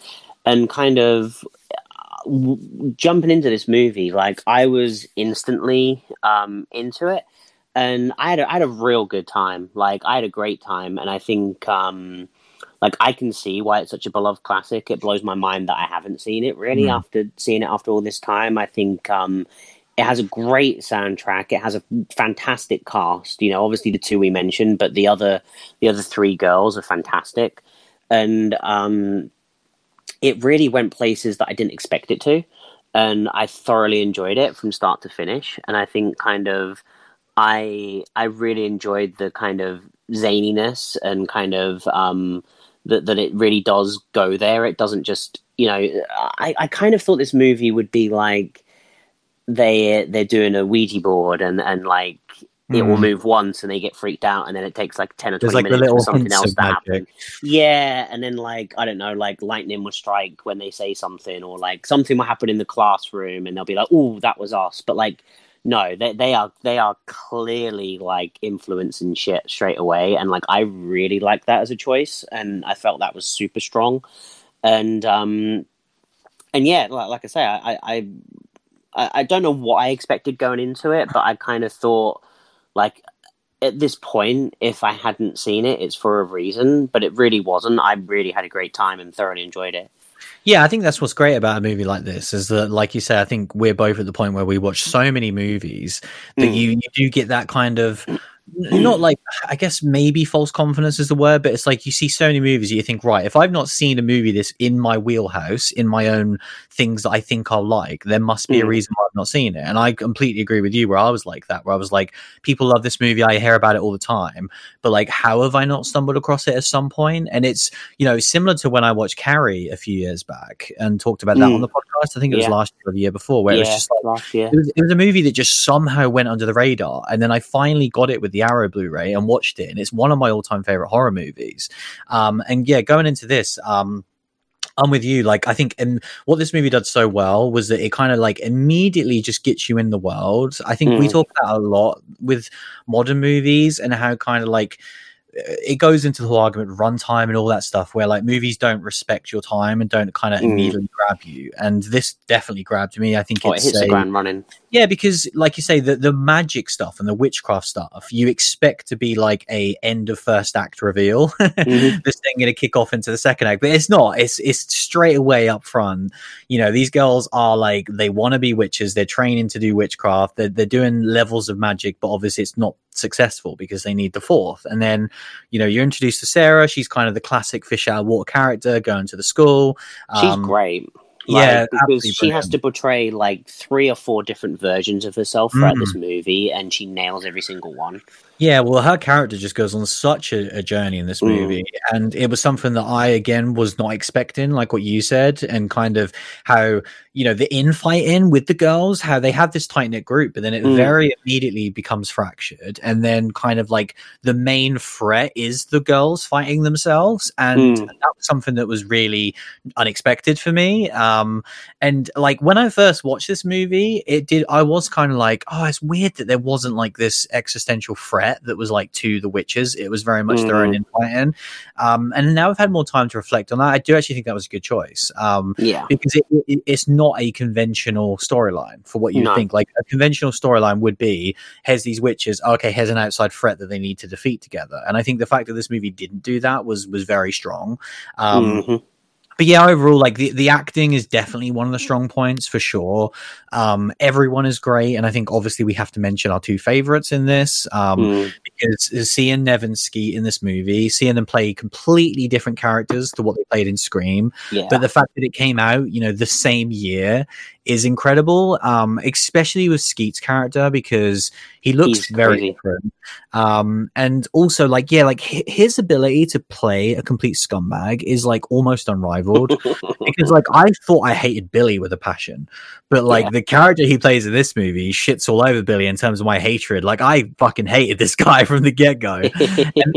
and kind of uh, w- jumping into this movie, like I was instantly um, into it. and I had a, I had a real good time. Like I had a great time, and I think um, like I can see why it's such a beloved classic. It blows my mind that I haven't seen it really Mm. after seeing it after all this time. I think um, it has a great soundtrack. It has a fantastic cast. You know, obviously the two we mentioned, but the other the other three girls are fantastic, and um, it really went places that I didn't expect it to, and I thoroughly enjoyed it from start to finish. And I think kind of I I really enjoyed the kind of zaniness and kind of um, that that it really does go there. It doesn't just you know I, I kind of thought this movie would be like they they're doing a Ouija board and and like it will Mm. move once and they get freaked out and then it takes like ten or There's twenty like minutes for something else to happen. Yeah, and then like I don't know, like lightning will strike when they say something, or like something will happen in the classroom, and they'll be like, "Oh, that was us." But like, no, they they are they are clearly like influencing shit straight away, and like I really like that as a choice, and I felt that was super strong, and um, and yeah, like, like I say, I I I I don't know what I expected going into it, but I kind of thought like at this point, if I hadn't seen it, it's for a reason, but it really wasn't. I really had a great time and thoroughly enjoyed it. Yeah, I think that's what's great about a movie like this is that, like you say, I think we're both at the point where we watch so many movies that Mm. you, you do get that kind of not like I guess maybe false confidence is the word, but it's like you see so many movies, you think, right, if I've not seen a movie this in my wheelhouse, in my own things that I think I'll like, there must be a Mm. reason why I've not seen it. And I completely agree with you where I was like that, where I was like, people love this movie, I hear about it all the time, but like, how have I not stumbled across it at some point? And it's, you know, similar to when I watched Carrie a few years back and talked about that Mm. on the podcast. I think it was Yeah. last year or the year before, where it was just like, last year. it was, it was a movie that just somehow went under the radar and then i finally got it with the arrow blu-ray and watched it and it's one of my all-time favorite horror movies um and yeah going into this um I'm with you. Like, I think um, what this movie did so well was that it kind of like immediately just gets you in the world. I think we Mm. talk about a lot with modern movies and how kind of like it goes into the whole argument runtime and all that stuff where like movies don't respect your time and don't kind of Mm. immediately grab you. And this definitely grabbed me. I think Oh, it it's hits the ground running. yeah, because like you say, the the magic stuff and the witchcraft stuff, you expect to be like a end of first act reveal. Mhm. this thing going to kick off into the second act, but it's not. It's it's straight away up front. You know, these girls are like they want to be witches. They're training to do witchcraft. They're they're doing levels of magic, but obviously it's not successful because they need the fourth. And then, you know, you're introduced to Sarah. She's kind of the classic fish out of water character going to the school. She's Um, great. yeah, because she has to portray like three or four different versions of herself throughout Mm. this movie, and she nails every single one. Yeah, well, her character just goes on such a, a journey in this Mm. movie, and it was something that I again was not expecting, like what you said, and kind of how you know the infighting with the girls, how they have this tight knit group, but then it Mm. very immediately becomes fractured, and then kind of like the main threat is the girls fighting themselves, and Mm. that was something that was really unexpected for me. Um, and like when I first watched this movie, it did. I was kind of like, oh, it's weird that there wasn't like this existential threat that was like to the witches. It was very much their own infighting. Um, and now I've had more time to reflect on that. I do actually think that was a good choice. Um, Yeah, because it, it, it's not a conventional storyline for what you No. think. Like a conventional storyline would be, here's these witches. Okay, here's an outside threat that they need to defeat together. And I think the fact that this movie didn't do that was was very strong. Um, Mhm. But yeah, overall, like the, the acting is definitely one of the strong points for sure. Um, everyone is great, and I think obviously we have to mention our two favorites in this. Um, Mm. because seeing Nev and Skeet in this movie, seeing them play completely different characters to what they played in Scream, yeah. but the fact that it came out, you know, the same year is incredible. Um, especially with Skeet's character because he looks He's very crazy. different. Um, and also like yeah, like his ability to play a complete scumbag is like almost unrivaled because like I thought I hated Billy with a passion, but like Yeah. the character he plays in this movie shits all over Billy in terms of my hatred. Like I fucking hated this guy from the get go. and,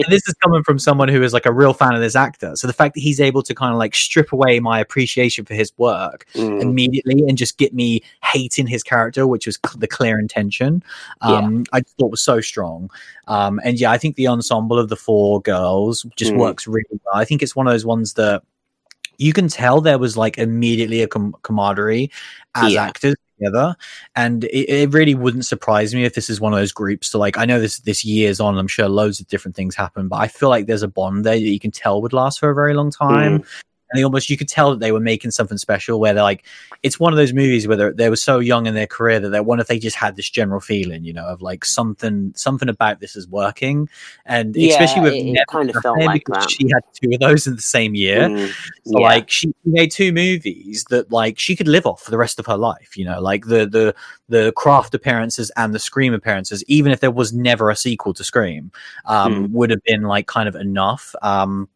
this is coming from someone who is like a real fan of this actor. So the fact that he's able to kind of like strip away my appreciation for his work Mm. immediately and just get me hating his character, which was the clear intention, um, I thought was so strong. Um, and yeah, I think the ensemble of the four girls just Mm. works really well. I think it's one of those ones that you can tell there was like immediately a com- camaraderie as Yeah. actors together. And it, it, really wouldn't surprise me if this is one of those groups to like, I know this, this year's on, I'm sure loads of different things happen, but I feel like there's a bond there that you can tell would last for a very long time. Mm and they almost you could tell that they were making something special where they're like it's one of those movies where they were so young in their career that they wonder if they just had this general feeling you know of like something something about this is working and yeah, especially with it, it kind of felt like that. she had two of those in the same year mm, so yeah. like she made two movies that like she could live off for the rest of her life you know like the the the craft appearances and the scream appearances even if there was never a sequel to scream um, mm. would have been like kind of enough um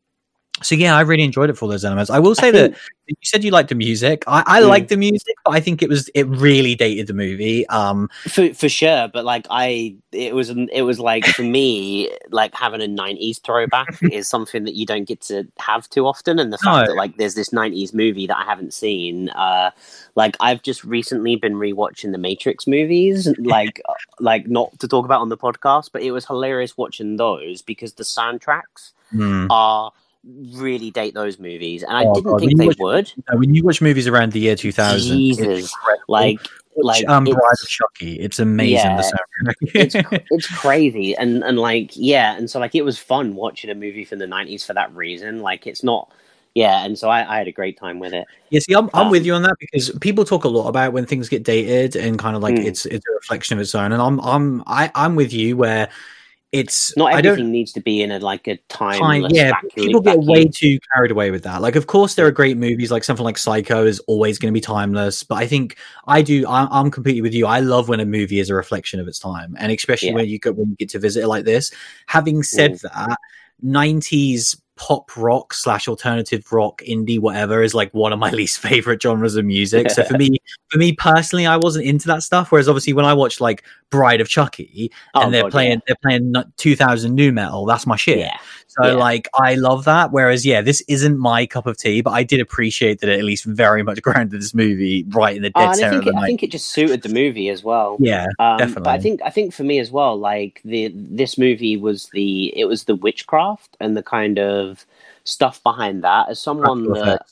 so yeah, I really enjoyed it for those elements. I will say that you said you liked the music. I, I mm. like the music, but I think it was it really dated the movie. Um, for for sure, but like I, it was it was like for me, like having a '90s throwback is something that you don't get to have too often, and the fact no. that like there's this '90s movie that I haven't seen. Uh, like I've just recently been rewatching the Matrix movies, like uh, like not to talk about on the podcast, but it was hilarious watching those because the soundtracks mm. are really date those movies, and I oh, didn't God. think they watch, would. when you watch movies around the year 2000, Jesus, like like um, Bride of Chucky, it's amazing. Yeah, the it's it's crazy, and and like yeah, and so like it was fun watching a movie from the 90s for that reason. Like it's not. Yeah, and so I, I had a great time with it. Yeah, see, I'm, I'm um, with you on that because people talk a lot about when things get dated and kind of like mm. it's it's a reflection of its own, and I'm I'm I, I'm with you where it's not everything needs to be in a like a time. Yeah, people get way too carried away with that. Like, of course, there are great movies. Like something like Psycho is always going to be timeless. But I think I do. I, am completely with you. I love when a movie is a reflection of its time, and especially yeah. when you get when you get to visit it like this. Having said mm. that, 90s pop rock slash alternative rock indie whatever is like one of my least favorite genres of music so for me for me personally i wasn't into that stuff whereas obviously when i watched like bride of chucky and oh, they're God, playing yeah. they're playing 2000 nu metal that's my shit yeah. So yeah. like i love that whereas yeah this isn't my cup of tea but i did appreciate that it at least very much grounded this movie right in the dead center I think, it, I think it just suited the movie as well yeah um, definitely but i think i think for me as well like the this movie was the it was the witchcraft and the kind of stuff behind that. As someone that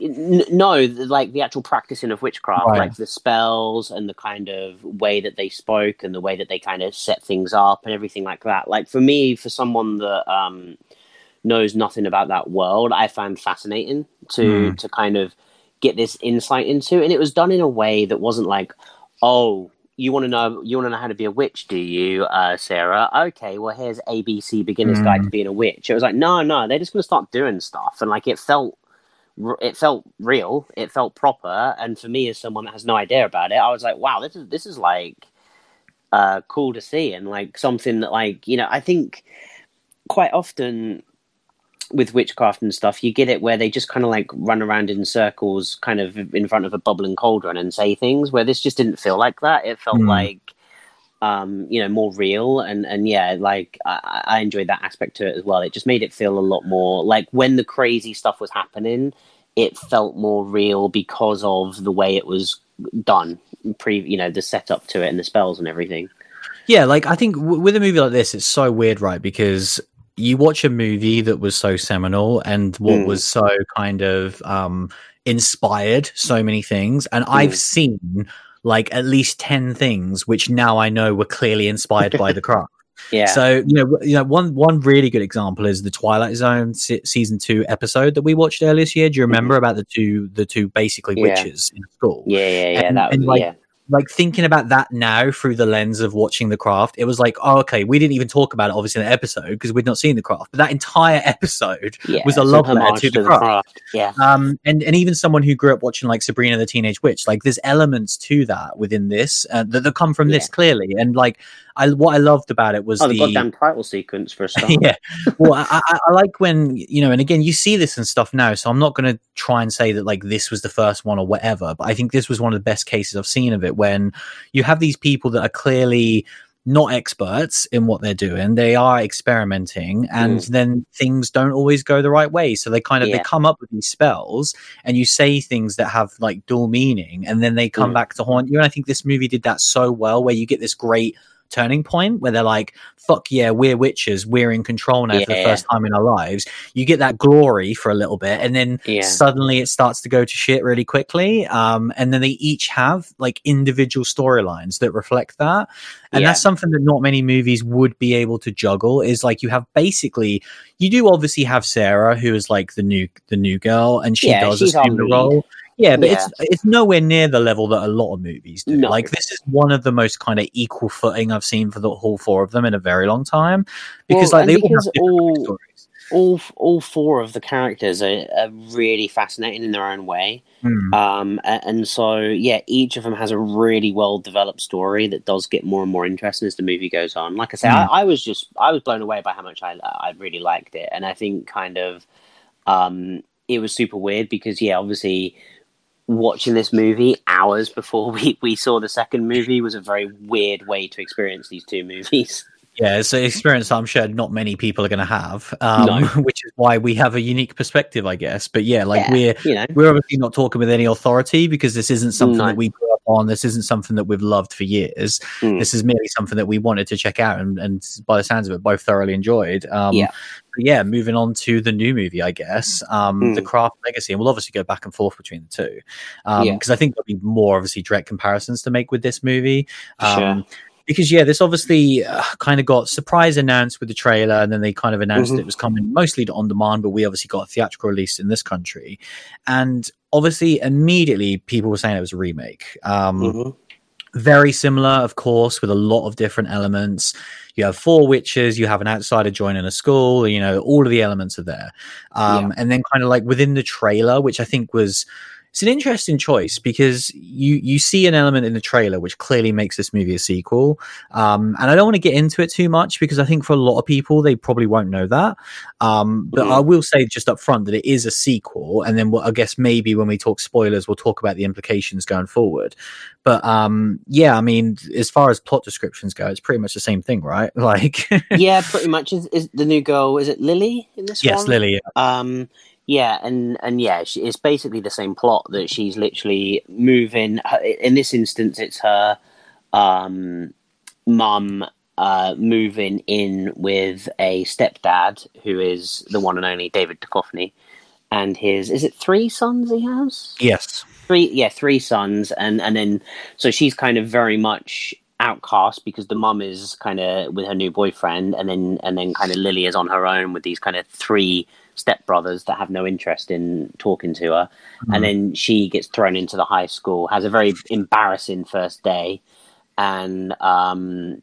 no, like the actual practicing of witchcraft, right. like the spells and the kind of way that they spoke and the way that they kind of set things up and everything like that. Like for me, for someone that um, knows nothing about that world, I found fascinating to mm. to kind of get this insight into, and it was done in a way that wasn't like, oh, you want to know you want to know how to be a witch, do you, uh, Sarah? Okay, well here's ABC beginner's mm. guide to hmm. being a witch. It was like no, no, they're just going to start doing stuff, and like it felt it felt real, it felt proper, and for me as someone that has no idea about it, I was like, wow, this is this is like uh, cool to see, and like something that like you know I think quite often with witchcraft and stuff, you get it where they just kind of like run around in circles, kind of in front of a bubbling cauldron and say things. Where this just didn't feel like that. It felt mm. like, um, you know, more real and and yeah, like I, I enjoyed that aspect to it as well. It just made it feel a lot more like when the crazy stuff was happening, it felt more real because of the way it was done. Pre, you know, the setup to it and the spells and everything. Yeah, like I think w- with a movie like this, it's so weird, right? Because you watch a movie that was so seminal and what mm. was so kind of um, inspired so many things, and mm. I've seen like at least 10 things which now I know were clearly inspired by the craft. Yeah. So you know, you know, one one really good example is the Twilight Zone se- season two episode that we watched earlier this year. Do you remember mm-hmm. about the two the two basically yeah. witches in school? Yeah, yeah, yeah. And, that was, and, like, yeah like thinking about that now through the lens of watching the craft, it was like, oh, okay, we didn't even talk about it obviously in the episode because we'd not seen the craft, but that entire episode yeah, was a love letter to, to, the, craft. craft. Yeah. Um, and, and even someone who grew up watching like Sabrina the Teenage Witch, like there's elements to that within this uh, that, that come from yeah. this clearly. And like, I what I loved about it was oh, the, the goddamn title sequence for a start. yeah, well, I, I, I, like when you know, and again, you see this and stuff now. So I'm not going to try and say that like this was the first one or whatever, but I think this was one of the best cases I've seen of it when you have these people that are clearly not experts in what they're doing they are experimenting and mm. then things don't always go the right way so they kind of yeah. they come up with these spells and you say things that have like dual meaning and then they come mm. back to haunt you and i think this movie did that so well where you get this great turning point where they're like, fuck yeah, we're witches, we're in control now for the first time in our lives. You get that glory for a little bit, and then Yeah. suddenly it starts to go to shit really quickly. Um, and then they each have like individual storylines that reflect that. And Yeah. that's something that not many movies would be able to juggle is like you have basically you do obviously have Sarah who is like the new the new girl and she Yeah, does assume the lead. role. Yeah, but Yeah. it's it's nowhere near the level that a lot of movies do. No. Like this is one of the most kind of equal footing I've seen for the whole four of them in a very long time. Because Well, like they and all have all- all all four of the characters are, are really fascinating in their own way. Hmm. Um, and so yeah, each of them has a really well developed story that does get more and more interesting as the movie goes on. Like I say, Mm. I, I was just I was blown away by how much I I really liked it, and I think kind of um, it was super weird because yeah, obviously watching this movie hours before we, we saw the second movie was a very weird way to experience these two movies. Yeah, it's an experience I'm sure not many people are going to have, um, No. which is why we have a unique perspective, I guess. But yeah, like Yeah, we're you know, we're obviously not talking with any authority because this isn't something No. that we grew up on. This isn't something that we've loved for years. Mm. This is merely something that we wanted to check out, and, and by the sounds of it, both thoroughly enjoyed. Um, Yeah. yeah. Moving on to the new movie, I guess, um, Mm. the Craft Legacy, and we'll obviously go back and forth between the two because Yeah. I think there'll be more obviously direct comparisons to make with this movie. Um, Sure. Because yeah, this obviously uh, kind of got surprise announced with the trailer, and then they kind of announced Mhm. it was coming mostly to on demand, but we obviously got a theatrical release in this country, and obviously immediately people were saying it was a remake. Um, Mhm. Very similar, of course, with a lot of different elements. You have four witches, you have an outsider joining a school, you know, all of the elements are there. Um, And then kind of like within the trailer, which I think was it's an interesting choice because you you see an element in the trailer which clearly makes this movie a sequel um and i don't want to get into it too much because i think for a lot of people they probably won't know that um but Mhm. i will say just up front that it is a sequel and then we'll, i guess maybe when we talk spoilers we'll talk about the implications going forward but um yeah i mean as far as plot descriptions go it's pretty much the same thing right like yeah, pretty much. Is, is the new girl? Is it Lily in this yes one? lily Um, yeah, and and yeah, she, it's basically the same plot that she's literally moving. In this instance, it's her um, mum uh, moving in with a stepdad who is the one and only David Duchovny, and his is it three sons he has? yes three yeah three sons and and then so she's kind of very much outcast because the mum is kind of with her new boyfriend and then and then kind of lily is on her own with these kind of three stepbrothers that have no interest in talking to her Mhm. and then she gets thrown into the high school has a very embarrassing first day and um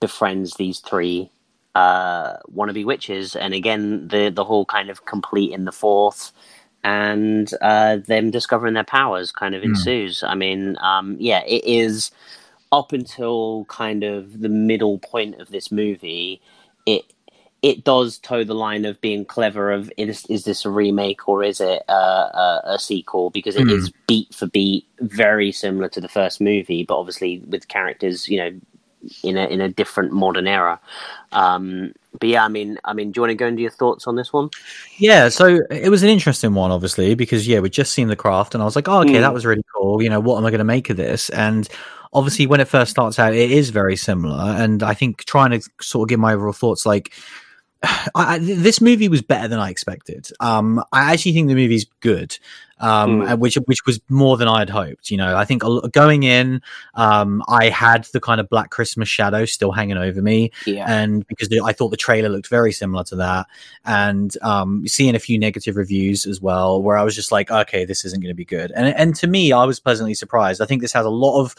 befriends these three uh wannabe witches and again the the whole kind of complete in the fourth and uh, them discovering their powers kind of Hmm. ensues. I mean, um, yeah, it is up until kind of the middle point of this movie. It it does toe the line of being clever. Of is is this a remake or is it a, a, a sequel? Because it Hmm. is beat for beat very similar to the first movie, but obviously with characters, you know, in a in a different modern era. Um, but yeah, I mean, I mean, do you want to go into your thoughts on this one? Yeah, so it was an interesting one, obviously, because yeah, we'd just seen the craft, and I was like, oh, okay, Mm. that was really cool. You know, what am I going to make of this? And obviously, when it first starts out, it is very similar. And I think trying to sort of give my overall thoughts, like, I, I, this movie was better than I expected. Um, I actually think the movie's good, um, Mm. which which was more than I had hoped. You know, I think going in, um, I had the kind of Black Christmas shadow still hanging over me Yeah. and because the, I thought the trailer looked very similar to that, and um, seeing a few negative reviews as well, where I was just like, okay, this isn't going to be good. And and to me, I was pleasantly surprised. I think this has a lot of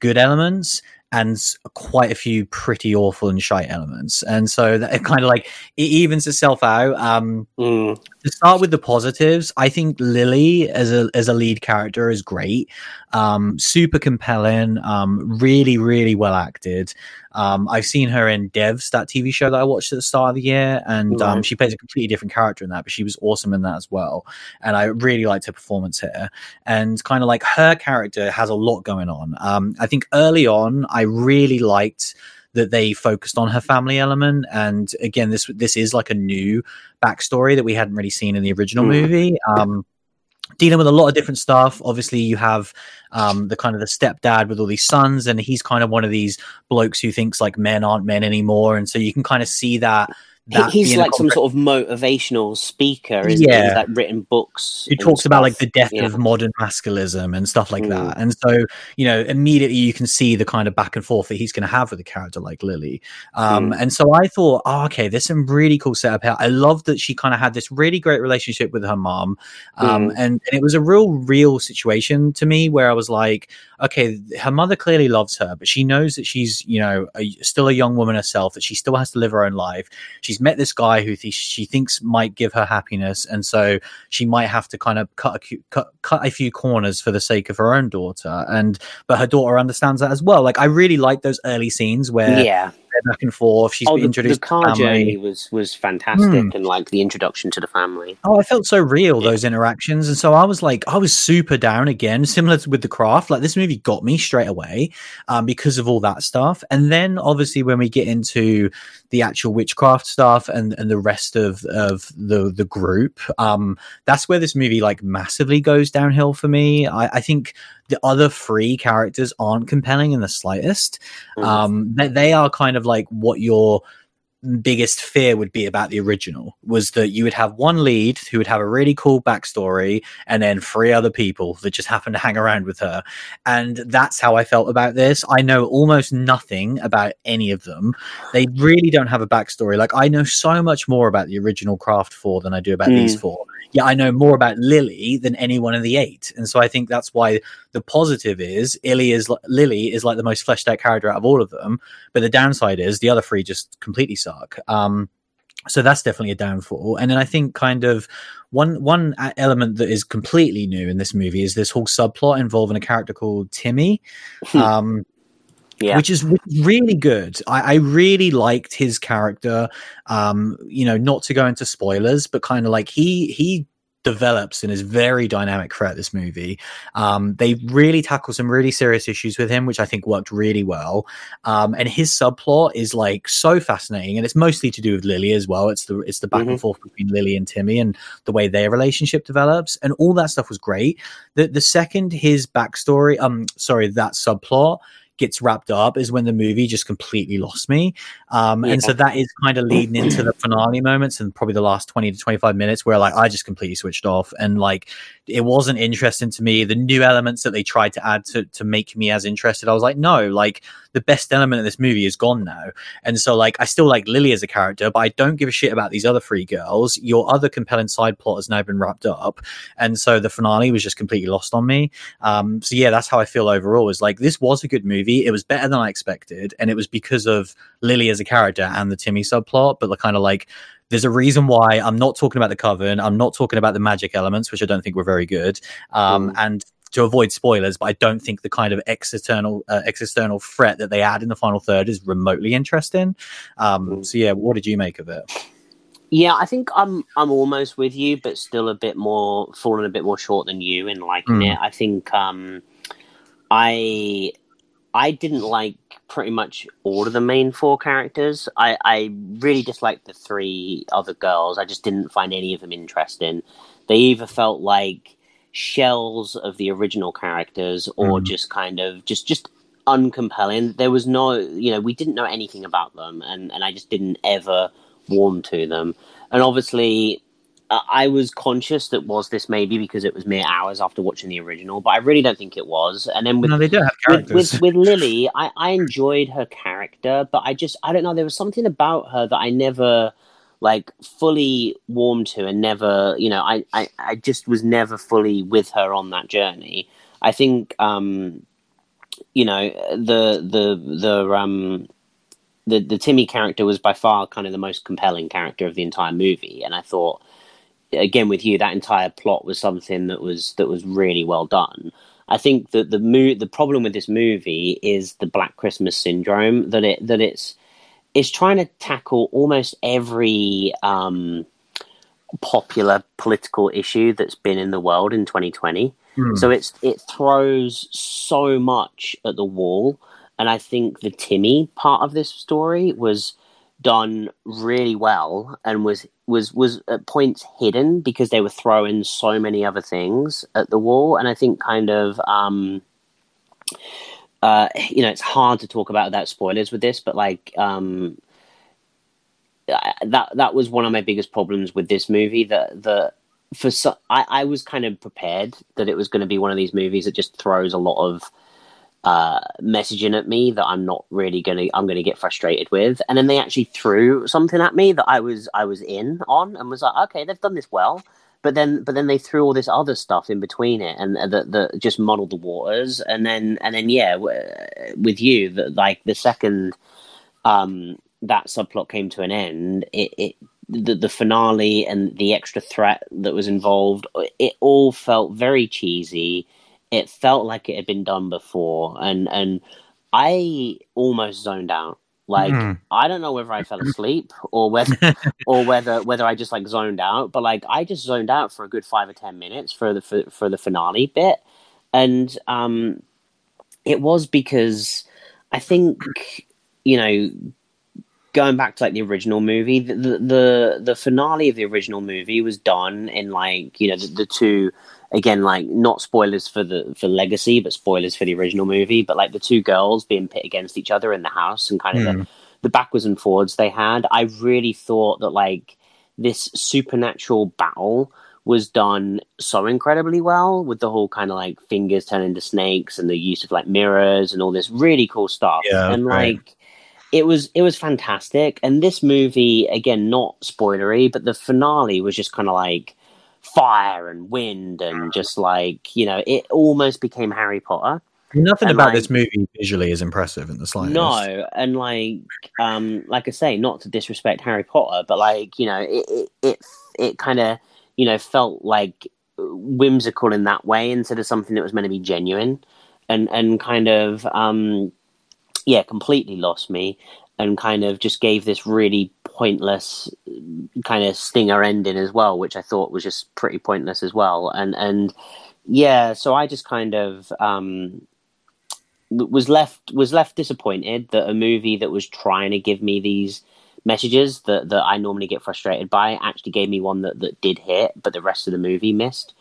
good elements and quite a few pretty awful and shite elements, and so that it kind of like it evens itself out. Um, Mm. to start with the positives, I think Lily as a as a lead character is great. Um, super compelling, um, really, really well acted. Um, I've seen her in Devs, that TV show that I watched at the start of the year, and um, she plays a completely different character in that, but she was awesome in that as well. And I really liked her performance here. And kind of like her character has a lot going on. Um, I think early on, I really liked that they focused on her family element. And again, this this is like a new backstory that we hadn't really seen in the original Mm. movie. Um, dealing with a lot of different stuff. Obviously, you have um, the kind of the stepdad with all these sons, and he's kind of one of these blokes who thinks like men aren't men anymore, and so you can kind of see that he's like some sort of motivational speaker, isn't yeah. he? He's like written books. He talks stuff. about like the death yeah. of modern masculinism and stuff like mm. that. And so, you know, immediately you can see the kind of back and forth that he's going to have with a character like Lily. Um, mm. And so I thought, oh, okay, there's some really cool setup here. I love that she kind of had this really great relationship with her mom. Um, mm. and, and it was a real, real situation to me where I was like, okay, her mother clearly loves her, but she knows that she's, you know, a, still a young woman herself, that she still has to live her own life. She's met this guy who th- she thinks might give her happiness, and so she might have to kind of cut a, cut, cut a few corners for the sake of her own daughter. And but her daughter understands that as well. Like I really like those early scenes where yeah back and forth. She's oh, the, introduced. The car journey was was fantastic, mm. and like the introduction to the family. Oh, I felt so real yeah. those interactions, and so I was like, I was super down again, similar to with the craft. Like this movie got me straight away um, because of all that stuff, and then obviously when we get into the actual witchcraft stuff and and the rest of of the the group, um, that's where this movie like massively goes downhill for me. I, I think the other three characters aren't compelling in the slightest. Mm. Um, they, they are kind of like what your biggest fear would be about the original was that you would have one lead who would have a really cool backstory and then three other people that just happen to hang around with her. And that's how I felt about this. I know almost nothing about any of them. They really don't have a backstory. Like I know so much more about the original Craft 4 than I do about mm. these four yeah, I know more about Lily than any one of the eight, and so I think that's why the positive is Lily is Lily is like the most fleshed out character out of all of them, but the downside is the other three just completely suck. Um, so that's definitely a downfall. And then I think kind of one one element that is completely new in this movie is this whole subplot involving a character called Timmy. Hmm. Um, yeah. which is really good. I, I, really liked his character. Um, you know, not to go into spoilers, but kind of like he he develops and is very dynamic throughout this movie. Um, they really tackle some really serious issues with him, which I think worked really well. Um, and his subplot is like so fascinating, and it's mostly to do with Lily as well. It's the it's the back mm-hmm. and forth between Lily and Timmy and the way their relationship develops, and all that stuff was great. The the second his backstory, um, sorry, that subplot gets wrapped up is when the movie just completely lost me. Um, yeah. And so that is kind of leading into the finale moments and probably the last 20 to 25 minutes where like I just completely switched off and like it wasn't interesting to me. The new elements that they tried to add to, to make me as interested, I was like, no, like the best element of this movie is gone now. And so like I still like Lily as a character, but I don't give a shit about these other three girls. Your other compelling side plot has now been wrapped up. And so the finale was just completely lost on me. Um, so yeah, that's how I feel overall is like this was a good movie. It was better than I expected. And it was because of Lily as a character and the Timmy subplot, but the kind of like there's a reason why I'm not talking about the coven. I'm not talking about the magic elements, which I don't think were very good. Um, mm. And to avoid spoilers, but I don't think the kind of external uh, external threat that they add in the final third is remotely interesting. Um, mm. So yeah, what did you make of it? Yeah, I think I'm I'm almost with you, but still a bit more falling a bit more short than you in liking mm. it. I think um, I I didn't like pretty much all of the main four characters. I, I really disliked the three other girls. I just didn't find any of them interesting. They either felt like shells of the original characters or mm. just kind of just just uncompelling. There was no, you know, we didn't know anything about them, and and I just didn't ever warm to them. And obviously, I was conscious that was this maybe because it was mere hours after watching the original, but I really don't think it was. And then with no, they do have characters. With, with, with Lily, I, I enjoyed her character, but I just I don't know. There was something about her that I never like fully warmed to, and never you know I I, I just was never fully with her on that journey. I think um you know the the the um the the Timmy character was by far kind of the most compelling character of the entire movie, and I thought again with you, that entire plot was something that was that was really well done. I think that the mo- the problem with this movie is the Black Christmas syndrome that it that it's it's trying to tackle almost every um, popular political issue that's been in the world in 2020. Mm. So it's it throws so much at the wall, and I think the Timmy part of this story was done really well and was was was at points hidden because they were throwing so many other things at the wall. And i think kind of um uh you know it's hard to talk about without spoilers with this but like um that that was one of my biggest problems with this movie that the for so, I, I was kind of prepared that it was going to be one of these movies that just throws a lot of uh, messaging at me that I'm not really gonna I'm gonna get frustrated with. And then they actually threw something at me that I was I was in on and was like, okay, they've done this well. But then but then they threw all this other stuff in between it and that that just muddled the waters. And then and then yeah, with you, the, like the second um, that subplot came to an end, it, it the, the finale and the extra threat that was involved, it all felt very cheesy it felt like it had been done before, and and I almost zoned out. Like mm. I don't know whether I fell asleep or whether or whether whether I just like zoned out, but like I just zoned out for a good five or ten minutes for the for, for the finale bit, and um, it was because I think you know going back to like the original movie, the the the finale of the original movie was done in like you know the, the two again like not spoilers for the for legacy but spoilers for the original movie but like the two girls being pit against each other in the house and kind of mm. the, the backwards and forwards they had i really thought that like this supernatural battle was done so incredibly well with the whole kind of like fingers turning into snakes and the use of like mirrors and all this really cool stuff yeah, and right. like it was it was fantastic and this movie again not spoilery but the finale was just kind of like fire and wind and just like you know it almost became harry potter. Nothing and about like, this movie visually is impressive in the slightest. No and like um like i say not to disrespect harry potter but like you know it it it, it kind of you know felt like whimsical in that way instead of something that was meant to be genuine and and kind of um yeah completely lost me and kind of just gave this really pointless kind of stinger ending as well, which I thought was just pretty pointless as well. And and yeah, so I just kind of um, was left was left disappointed that a movie that was trying to give me these messages that that I normally get frustrated by actually gave me one that that did hit, but the rest of the movie missed.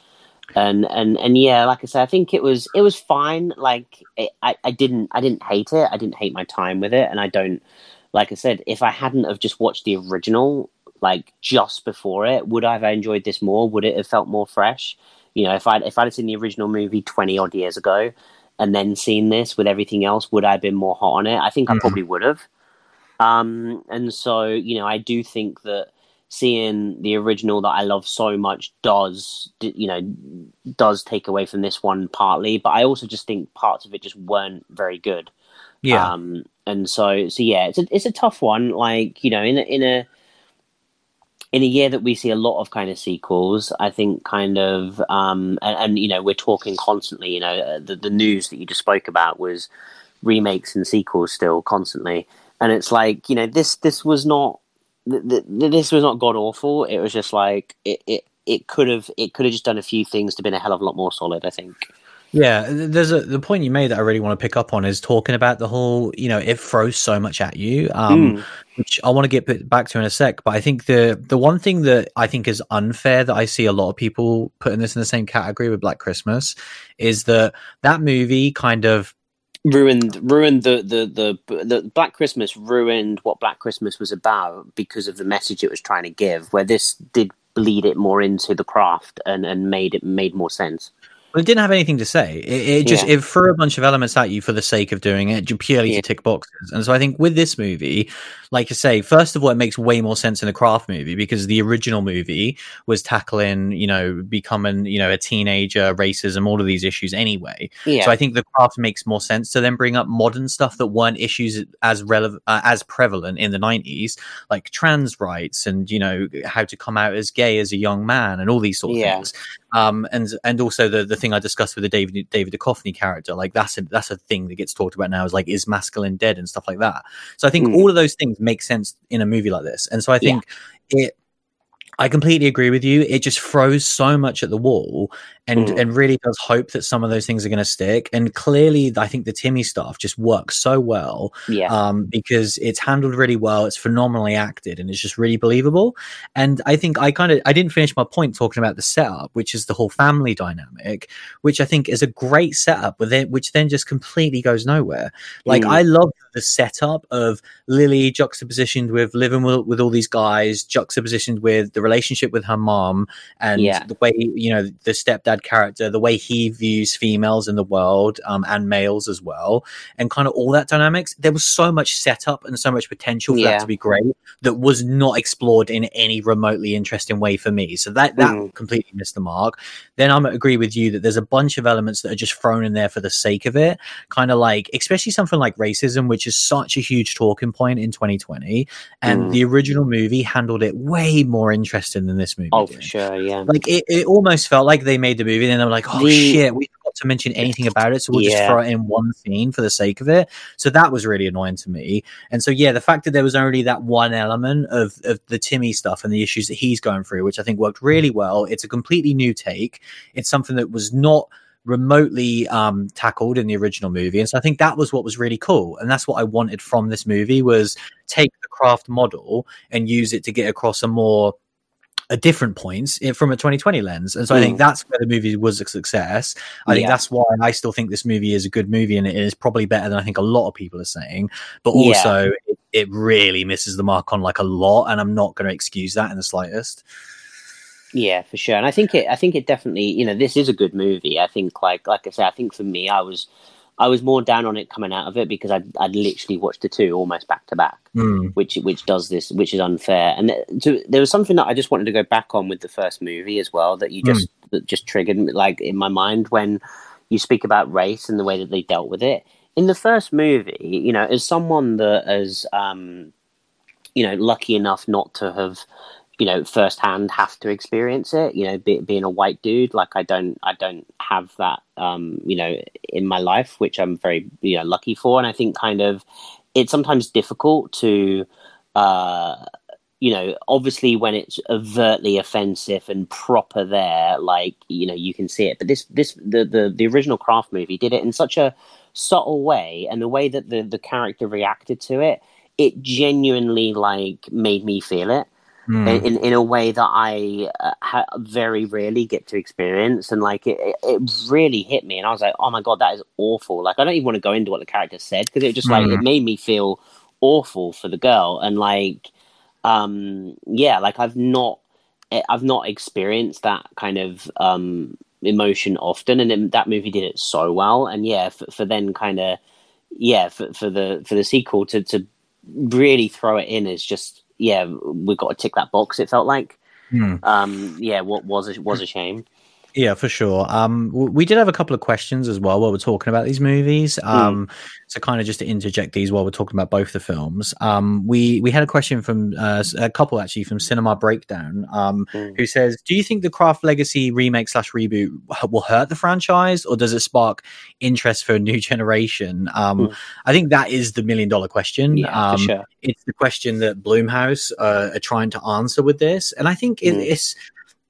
And and and yeah like i said i think it was it was fine. Like it, i i didn't i didn't hate it. I didn't hate my time with it. And i don't like i said if i hadn't have just watched the original like just before it would i have enjoyed this more would it have felt more fresh you know if i if i'd seen the original movie 20 odd years ago and then seen this with everything else would i have been more hot on it i think mm-hmm. i probably would have um and so you know i do think that seeing the original that I love so much does you know does take away from this one partly, but I also just think parts of it just weren't very good. Yeah. Um, and so so yeah, it's a it's a tough one. Like you know, in a, in a in a year that we see a lot of kind of sequels, I think kind of um, and, and you know we're talking constantly. You know, uh, the the news that you just spoke about was remakes and sequels still constantly, and it's like you know this this was not th- th- this was not god awful. It was just like it, it it could have it could have just done a few things to been a hell of a lot more solid. I think. Yeah, there's a the point you made that I really want to pick up on is talking about the whole, you know, it throws so much at you, um, mm. which I want to get back to in a sec. But I think the the one thing that I think is unfair that I see a lot of people putting this in the same category with Black Christmas is that that movie kind of ruined ruined the, the the the Black Christmas ruined what Black Christmas was about because of the message it was trying to give. Where this did bleed it more into the craft and and made it made more sense. Well, it didn't have anything to say. It, it just yeah. it threw a bunch of elements at you for the sake of doing it, purely yeah. to tick boxes. And so I think with this movie, like I say, first of all, it makes way more sense in a craft movie because the original movie was tackling, you know, becoming, you know, a teenager, racism, all of these issues anyway. Yeah. So I think the craft makes more sense to then bring up modern stuff that weren't issues as relevant, uh, as prevalent in the nineties, like trans rights and you know how to come out as gay as a young man and all these sort of yeah. things. Um, and and also the the thing I discussed with the David David Duchovny character, like that's a that's a thing that gets talked about now is like is masculine dead and stuff like that. So I think mm. all of those things make sense in a movie like this, and so I think yeah. it I completely agree with you. It just throws so much at the wall and Mm. and really does hope that some of those things are going to stick. And clearly, I think the Timmy stuff just works so well Yeah. um, because it's handled really well. It's phenomenally acted, and it's just really believable. And I think I kind of I didn't finish my point talking about the setup, which is the whole family dynamic, which I think is a great setup, with it, which then just completely goes nowhere. Like Mm. I love the setup of Lily juxtapositioned with living with, with all these guys, juxtapositioned with the relationship with her mom, and Yeah. the way you know the stepdad character, the way he views females in the world um, and males as well, and kind of all that dynamics. There was so much setup and so much potential for Yeah. that to be great that was not explored in any remotely interesting way for me. So that that Mm. completely missed the mark. Then I'm agree with you that there's a bunch of elements that are just thrown in there for the sake of it, kind of like especially something like racism, which is such a huge talking point in 2020, and Mm. the original movie handled it way more interesting than this movie. Oh, did for sure. Yeah. like it, it almost felt like they made the movie and then they were like oh The- shit we forgot to mention anything about it so we'll just throw it in one scene for the sake of it so that was really annoying to me and so yeah the fact that there was only that one element of, of the timmy stuff and the issues that he's going through which i think worked really well it's a completely new take it's something that was not remotely um tackled in the original movie and so i think that was what was really cool and that's what i wanted from this movie was take the craft model and use it to get across a more a different points from a 2020 lens and so i think Mm. that's where the movie was a success i think that's why i still think this movie is a good movie and it is probably better than i think a lot of people are saying but Yeah. also it, it really misses the mark on like a lot and i'm not going to excuse that in the slightest Yeah, for sure. And I think it I think it definitely, you know, this is a good movie. I think like like I said, I think for me I was I was more down on it coming out of it because I'd, I'd literally watched the two almost back to back, Mm, which which does this, which is unfair. And there was something that I just wanted to go back on with the first movie as well that you just that just triggered like in my mind when you speak about race and the way that they dealt with it in the first movie. You know, as someone that is, um, you know, lucky enough not to have you know firsthand have to experience it you know be, being a white dude like i don't i don't have that um you know in my life which i'm very you know lucky for. And i think kind of it's sometimes difficult to uh you know obviously when it's overtly offensive and proper there like you know you can see it. But this this the the, the original craft movie did it in such a subtle way and the way that the the character reacted to it it genuinely like made me feel it mm. in in a way that I uh, ha- very rarely get to experience, and like it, it, it really hit me, and I was like, oh my god, that is awful. Like I don't even want to go into what the character said because it just like Mm. it made me feel awful for the girl, and like um yeah, like I've not eh, I've not experienced that kind of um emotion often, and then that movie did it so well, and yeah, for, for then kind of yeah for, for the for the sequel to to really throw it in is just yeah we've got to tick that box it felt like Mm. um yeah what was a, was a shame Yeah, for sure. Um, we did have a couple of questions as well while we're talking about these movies. Um, so kind of just to interject these while we're talking about both the films. Um, we we had a question from uh, a couple actually from Cinema Breakdown, um, Mm. who says, "Do you think the Craft Legacy remake slash reboot will hurt the franchise, or does it spark interest for a new generation?" Um, Mm. I think that is the million dollar question. yeah um, for sure it's the question that Blumhouse uh, are trying to answer with this, and I think it, Mm. it's.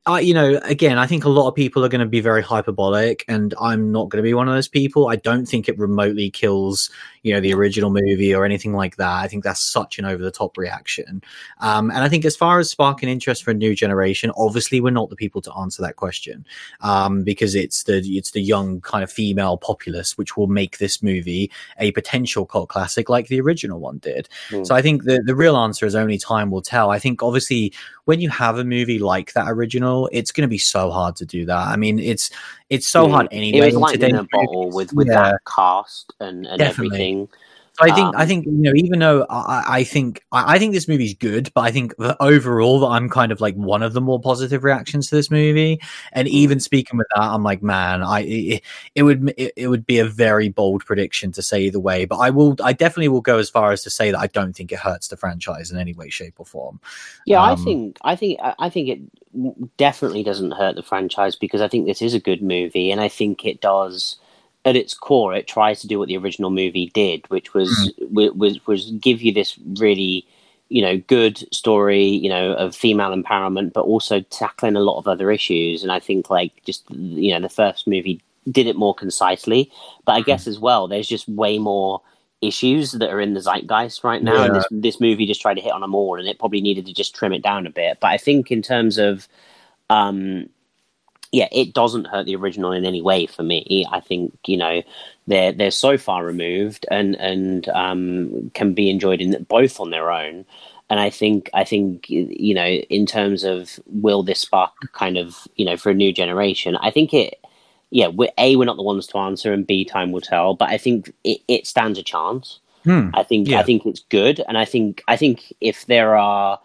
Uh, you know, again, I think a lot of people are going to be very hyperbolic, and I'm not going to be one of those people. I don't think it remotely kills, you know, the original movie or anything like that. I think that's such an over the top reaction. Um, and I think as far as sparking interest for a new generation, obviously we're not the people to answer that question um, because it's the it's the young kind of female populace which will make this movie a potential cult classic like the original one did. Mm. So I think the the real answer is only time will tell. I think obviously when you have a movie like that original, it's going to be so hard to do that. I mean, it's it's so Mm. hard it anyway. was in lightning in a bottle with with Yeah. that cast and and Definitely. So I think I Um, think you know even though I, I think I, I think this movie's good, but I think overall that I'm kind of like one of the more positive reactions to this movie. And even speaking with that, I'm like, man, I it, it would it, it would be a very bold prediction to say either way. But I will I definitely will go as far as to say that I don't think it hurts the franchise in any way, shape, or form. Yeah, I Um, think I think I I think it definitely doesn't hurt the franchise because I think this is a good movie, and I think it does. At its core, it tries to do what the original movie did, which was Mm. was was give you this really you know, good story, you know, of female empowerment, but also tackling a lot of other issues. And I think like just you know, the first movie did it more concisely, but I guess as well, there's just way more issues that are in the zeitgeist right now, and this this movie just tried to hit on them all, and it probably needed to just trim it down a bit. But I think in terms of um yeah, it doesn't hurt the original in any way for me. I think you know they're they're so far removed and and um, can be enjoyed in both on their own. And I think I think you know in terms of will this spark kind of you know for a new generation, I think it. Yeah, we're, a we're not the ones to answer, and b time will tell. But I think it, it stands a chance. Hmm. I think Yeah. I think it's good, and I think I think if there are,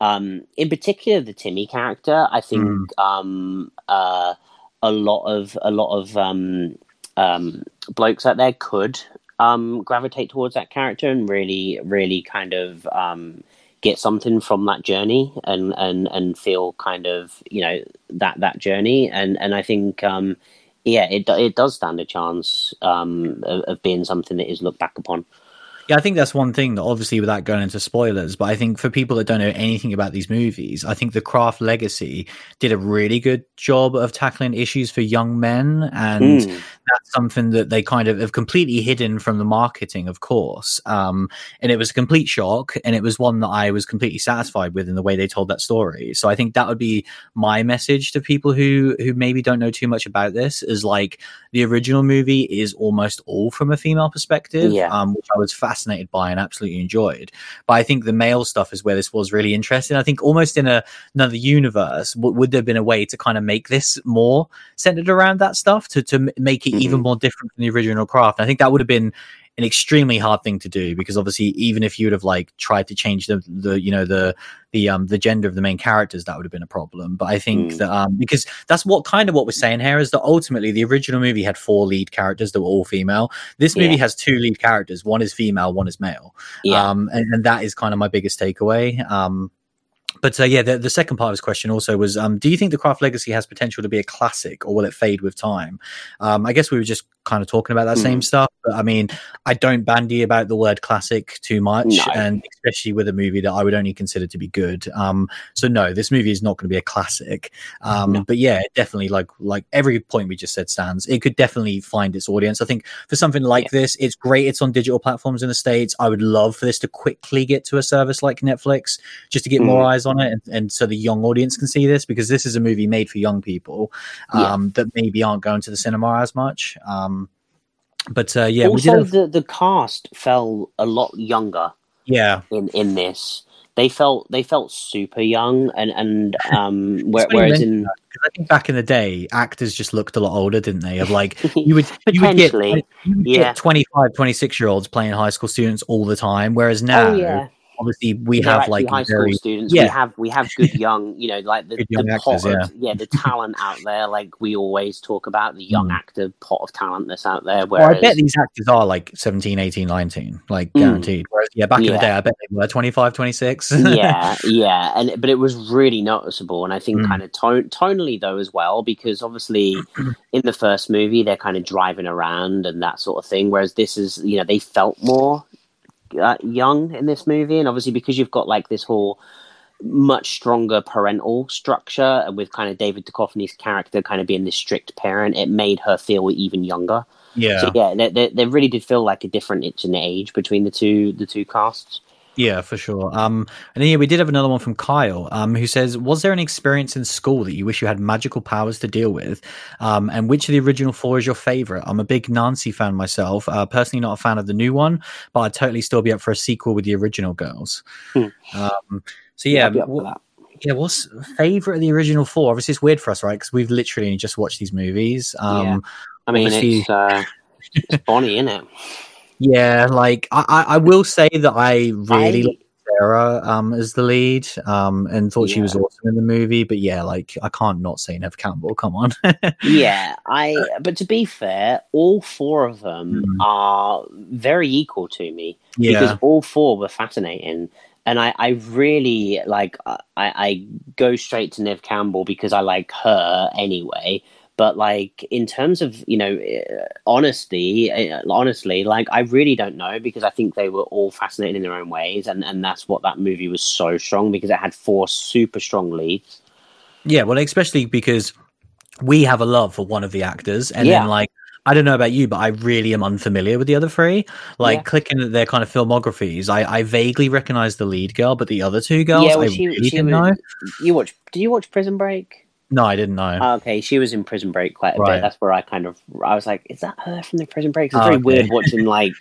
um, in particular, the Timmy character, I think Mm. um, uh, a lot of a lot of um, um, blokes out there could um, gravitate towards that character and really, really kind of um, get something from that journey and and and feel kind of you know that that journey, and and I think. Um, yeah, it it does stand a chance um, of, of being something that is looked back upon. Yeah, I think that's one thing that obviously without going into spoilers, but I think for people that don't know anything about these movies, I think the Craft Legacy did a really good job of tackling issues for young men and Mm. that's something that they kind of have completely hidden from the marketing, of course. Um, and it was a complete shock, and it was one that I was completely satisfied with in the way they told that story. So I think that would be my message to people who who maybe don't know too much about this. Is like the original movie is almost all from a female perspective, Yeah. um, which I was fascinated by and absolutely enjoyed. But I think the male stuff is where this was really interesting. I think almost in a, another universe, w- would there have been a way to kind of make this more centered around that stuff to to make it even Mhm. more different from the original craft? I think that would have been an extremely hard thing to do because obviously even if you would have like tried to change the the you know the the um the gender of the main characters that would have been a problem but i think Mm. that um because that's what kind of what we're saying here is that ultimately the original movie had four lead characters that were all female this movie Yeah. has two lead characters one is female one is male Yeah. um and, and that is kind of my biggest takeaway um but uh, yeah, the, the second part of his question also was: um, Do you think the Craft Legacy has potential to be a classic, or will it fade with time? Um, I guess we were just kind of talking about that same Mm. stuff. But I mean, I don't bandy about the word classic too much, No. and especially with a movie that I would only consider to be good. Um, so no, this movie is not going to be a classic. Um, No. But yeah, definitely like like every point we just said stands. It could definitely find its audience. I think for something like this, it's great. It's on digital platforms in the states. I would love for this to quickly get to a service like Netflix, just to get more Mm. Eyes on it, and, and so the young audience can see this because this is a movie made for young people Yeah. um, that maybe aren't going to the cinema as much. Um, but uh, yeah, we did. also, Have, the the cast felt a lot younger yeah, in in this. They felt they felt super young, and and um, where, It's funny you whereas in that, I think back in the day, actors just looked a lot older, didn't they? Of like you would you would get, you would yeah. get 25, 26 year olds playing high school students all the time, whereas now oh yeah, obviously we They're have like high very school students. We have we have good young, you know, like the, the actors, pot of, yeah, the talent out there. Like we always talk about the young Mm. actor pot of talent that's out there. Well, I bet these actors are like 17, 18, 19, like Mm. guaranteed. Whereas, yeah, back in the day, I bet they were 25, 26. yeah, yeah, and but it was really noticeable, and I think Mm. kind of tone, tonally though as well, because obviously in the first movie they're kind of driving around and that sort of thing, whereas this is you know they felt more uh, young in this movie, and obviously because you've got like this whole much stronger parental structure, and with kind of David Duchovny's character kind of being this strict parent, it made her feel even younger. yeah. So yeah, they, there, there really did feel like a different itch in age between the two the two casts. Yeah, for sure. Um, and then yeah, we did have another one from Kyle, um, who says, "Was there an experience in school that you wish you had magical powers to deal with? Um, and which of the original four is your favorite? I'm a big Nancy fan myself. Uh, personally, not a fan of the new one, but I'd totally still be up for a sequel with the original girls. Hmm. Um, so yeah, I'd be up for wh- that. yeah. What's favorite of the original four? Obviously, it's weird for us, right? Because we've literally just watched these movies. Um, Yeah. I mean, Obviously- it's, uh, it's Bonnie, isn't it? Yeah, like I, I, will say that I really I- liked Sarah um as the lead um and thought she was Yeah. awesome in the movie. But yeah, like I can't not say Nev Campbell. Come on. yeah, I. But to be fair, all four of them Mm. are very equal to me yeah, because all four were fascinating, and I, I really like. I, I go straight to Nev Campbell because I like her anyway. But like in terms of you know uh, honesty, uh, honestly, like I really don't know because I think they were all fascinating in their own ways, and and that's what that movie was so strong because it had four super strong leads. Yeah, well, especially because we have a love for one of the actors, and Yeah. then like I don't know about you, but I really am unfamiliar with the other three. Like Yeah. clicking at their kind of filmographies, I, I vaguely recognize the lead girl, but the other two girls, yeah, I she, really she didn't was, know. You watch? Did you watch Prison Break? No, I didn't know. Oh, okay, she was in Prison Break quite a Right. bit. That's where I kind of I was like, is that her from the Prison Break? It's Oh, very okay. weird watching like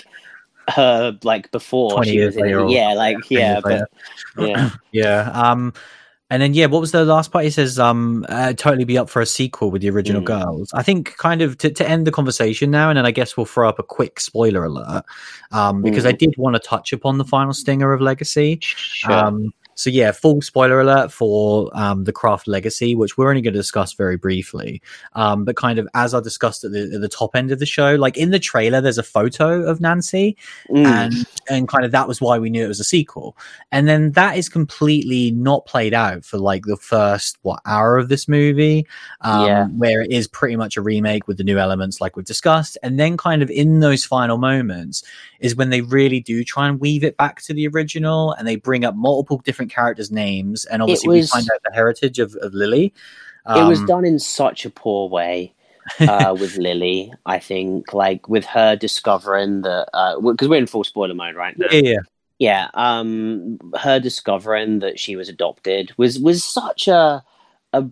her like before 20 she years was in it. Yeah, like yeah, but yeah. Yeah. Um, and then yeah, what was the last part? He says, um, uh, totally be up for a sequel with the original Mm. girls. I think kind of to, to end the conversation now, and then I guess we'll throw up a quick spoiler alert, um, because I Mm. did want to touch upon the final stinger of Legacy. Sure. Um, so yeah, full spoiler alert for um, the Craft Legacy, which we're only going to discuss very briefly. Um, but kind of as I discussed at the, at the top end of the show, like in the trailer, there's a photo of Nancy, Mm. and and kind of that was why we knew it was a sequel. And then that is completely not played out for like the first what hour of this movie, um, Yeah. where it is pretty much a remake with the new elements like we've discussed. And then kind of in those final moments is when they really do try and weave it back to the original, and they bring up multiple different characters' names, and obviously was- we find out the heritage of, of Lily. it was Um, done in such a poor way uh, with Lily. I think, like with her discovering that because we're in full spoiler mode right now. yeah, yeah. yeah um her discovering that she was adopted was was such a a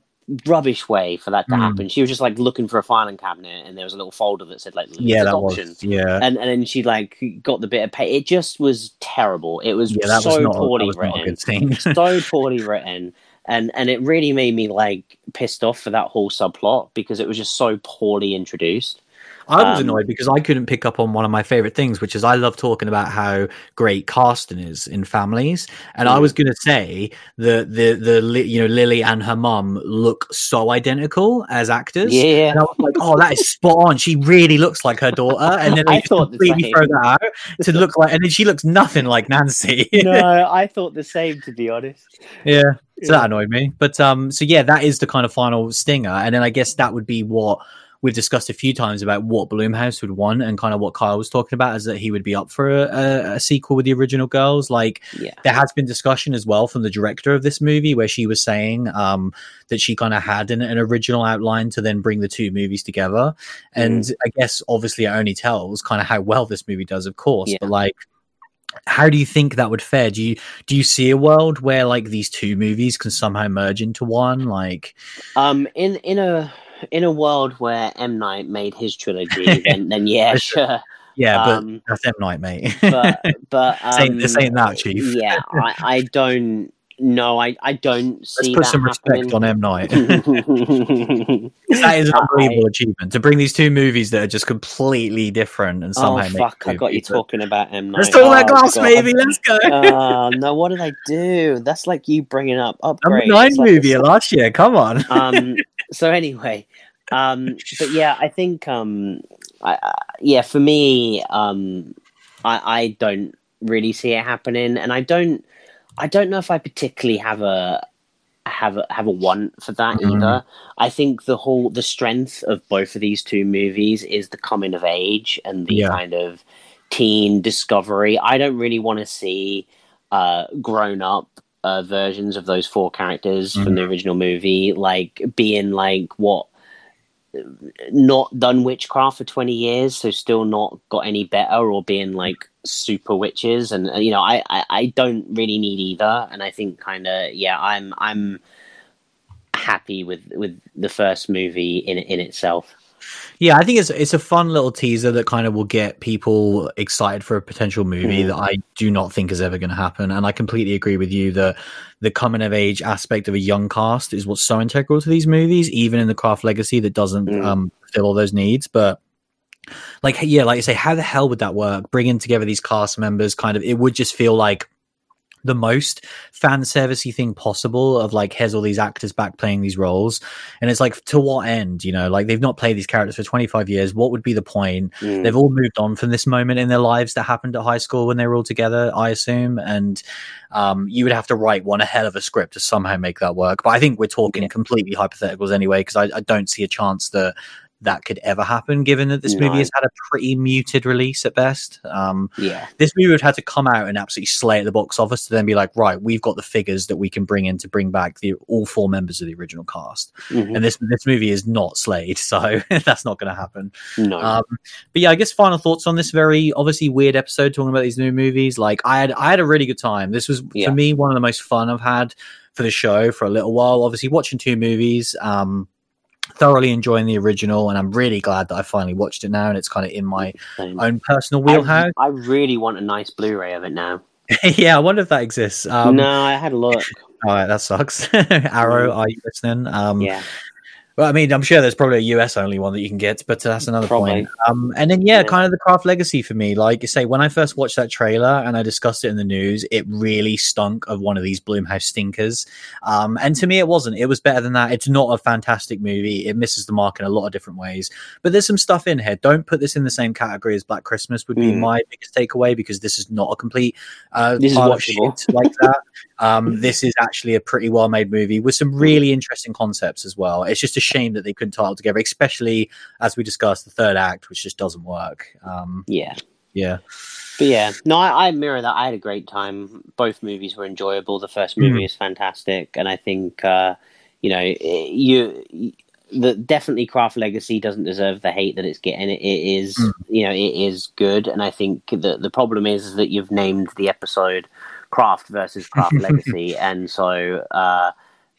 rubbish way for that to Mm. happen. She was just like looking for a filing cabinet and there was a little folder that said like yeah, adoption was yeah. and and then she like got the bit of pay it just was terrible. It was Yeah, so was poorly a written. so poorly written. And and it really made me like pissed off for that whole subplot because it was just so poorly introduced I was Um, annoyed because I couldn't pick up on one of my favorite things, which is I love talking about how great casting is in families. And I Mm. was going to say that the the you know Lily and her mum look so identical as actors. yeah And I was like, oh, that is spot on. She really looks like her daughter. And then they I the completely same. throw that out to look like, and then she looks nothing like Nancy. no i thought the same to be honest yeah. So that annoyed me. But um, so yeah, that is the kind of final stinger, and then I guess that would be what we've discussed a few times about what Blumhouse would want, and kind of what Kyle was talking about is that he would be up for a, a, a sequel with the original girls. Like yeah there has been discussion as well from the director of this movie where she was saying um that she kind of had an, an original outline to then bring the two movies together, and Mm. I guess obviously it only tells kind of how well this movie does, of course, Yeah. but like how do you think that would fare? Do you do you see a world where like these two movies can somehow merge into one? Like, Um, in in a in a world where M Night made his trilogy, then then yeah, sure. yeah, but Um, that's M Night, mate. but but um, Saying- saying that, Chief. Yeah, I, I don't know. I I don't Let's see put that some respect on. M Night. that is an I- achievement to bring these two movies that are just completely different and oh somehow make fuck! I got you. But- talking about M Night. Let's talk about Oh, Glass, God. baby. Let's go. Oh no! What did I do? That's like you bringing up Number upgrade. nine It's like movie last year. Come on. um so anyway um but yeah i think um I, I, yeah for me um i i don't really see it happening and i don't i don't know if i particularly have a have a have a want for that Mhm. either i think the whole the strength of both of these two movies is the coming of age and the Yeah. kind of teen discovery i don't really want to see uh grown up uh, versions of those four characters from the original movie, like being like what not done witchcraft for 20 years so still not got any better or being like super witches and uh, you know I, I i don't really need either and i think kind of yeah i'm i'm happy with with the first movie in in itself Yeah, I think it's it's a fun little teaser that kind of will get people excited for a potential movie Mm. that I do not think is ever going to happen. And I completely agree with you that the coming of age aspect of a young cast is what's so integral to these movies, even in the Craft Legacy that doesn't Mm. um, fill all those needs. But like, yeah, like you say, how the hell would that work? Bringing together these cast members, kind of, it would just feel like the most fan servicey thing possible of like here's all these actors back playing these roles. And it's like to what end you know? Like they've not played these characters for 25 years. What would be the point? Mm. they've all moved on from this moment in their lives that happened at high school when they were all together i assume. And um, you would have to write one a hell of a script to somehow make that work. But i think we're talking Yeah. completely hypotheticals anyway because I, I don't see a chance that that could ever happen given that this No. movie has had a pretty muted release at best um, yeah, this movie would have to come out and absolutely slay at the box office to then be like, right, we've got the figures that we can bring in to bring back the all four members of the original cast. Mhm. And this this movie is not slayed, so that's not going to happen. no, Um, but yeah, I guess final thoughts on this very obviously weird episode talking about these new movies. Like I had I had a really good time. This was Yeah. for me one of the most fun I've had for the show for a little while. Obviously watching two movies. Um, thoroughly enjoying the original and i'm really glad that i finally watched it now and it's kind of in my Same. own personal I- wheelhouse I, really want a nice Blu-ray of it now. yeah i wonder if that exists um no, I had a look. All right, that sucks. Arrow, are you listening? Um, yeah, Well, I mean, I'm sure there's probably a US only one that you can get, but that's another Probably. point. Um, and then, yeah, Yeah. kind of the craft legacy for me. Like you say, when I first watched that trailer and I discussed it in the news, it really stunk of one of these Blumhouse stinkers. Um, and to me, it wasn't. It was better than that. It's not a fantastic movie. It misses the mark in a lot of different ways. But there's some stuff in here. Don't put this in the same category as Black Christmas. Would be Mm. my biggest takeaway because this is not a complete uh, This is watchable. shit like that. Um, this is actually a pretty well made movie with some really interesting concepts as well. It's just a shame that they couldn't tie it together, especially as we discussed the third act, which just doesn't work. Um, yeah. yeah, But yeah, no, I, I mirror that. I had a great time. Both movies were enjoyable. The first movie is fantastic, and I think uh, you know you. The definitely Craft Legacy doesn't deserve the hate that it's getting. It, it is, Mm. you know, it is good, and I think the the problem is that you've named the episode Craft versus Craft Legacy, and so uh,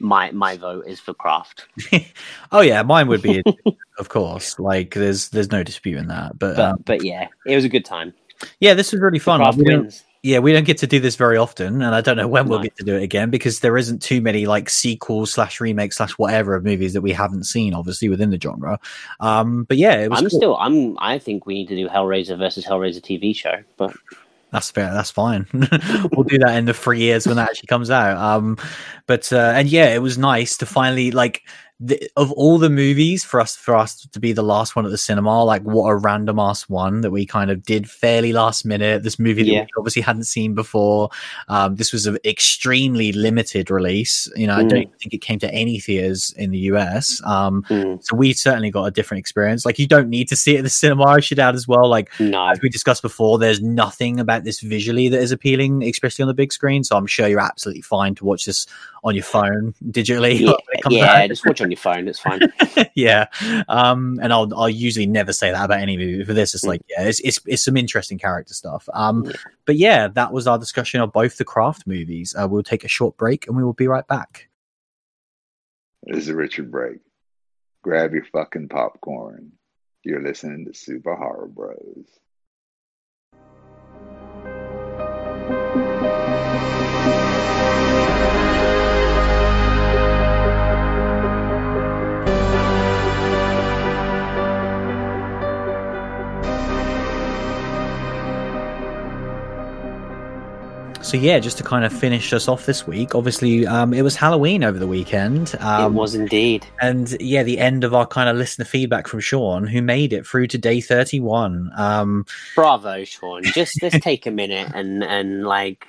my my vote is for Craft. oh yeah, mine would be, of course. Like there's there's no disputing that. But, But um, but yeah, it was a good time. yeah, this was really fun. Craft We wins. yeah, we don't get to do this very often, and I don't know when we'll No. get to do it again because there isn't too many like sequels slash remakes slash whatever of movies that we haven't seen, obviously within the genre. Um, but yeah, it was I'm cool. still I'm I think we need to do Hellraiser versus Hellraiser TV show, but That's fair. That's fine. we'll do that in the three years when that actually comes out. Um, but uh, and yeah, it was nice to finally like the, of all the movies for us for us to be the last one at the cinema. Like what a random ass one that we kind of did fairly last minute. This movie that Yeah. we obviously hadn't seen before. Um, this was an extremely limited release. You know, I Mm. don't think it came to any theaters in the US. Um, mm, so we certainly got a different experience. Like you don't need to see it at the cinema. I should add as well. Like no. as we discussed before, there's nothing about this visually that is appealing, especially on the big screen. So I'm sure you're absolutely fine to watch this on your phone digitally. Yeah, when it comes yeah out. just watch on your phone. It's fine. yeah. Um, and I'll I'll usually never say that about any movie. For this, it's Mm. like yeah, it's it's it's some interesting character stuff. Um, Yeah. but yeah, that was our discussion of both the craft movies. Uh, we'll take a short break and we will be right back. This is a Richard Break. Grab your fucking popcorn. You're listening to Super Horror Bros. So yeah, just to kind of finish us off this week. Obviously, um, it was Halloween over the weekend. Um, it was indeed. and yeah, the end of our kind of listener feedback from Sean, who made it through to day 31. Um, Bravo, Sean. Just let's take a minute and and like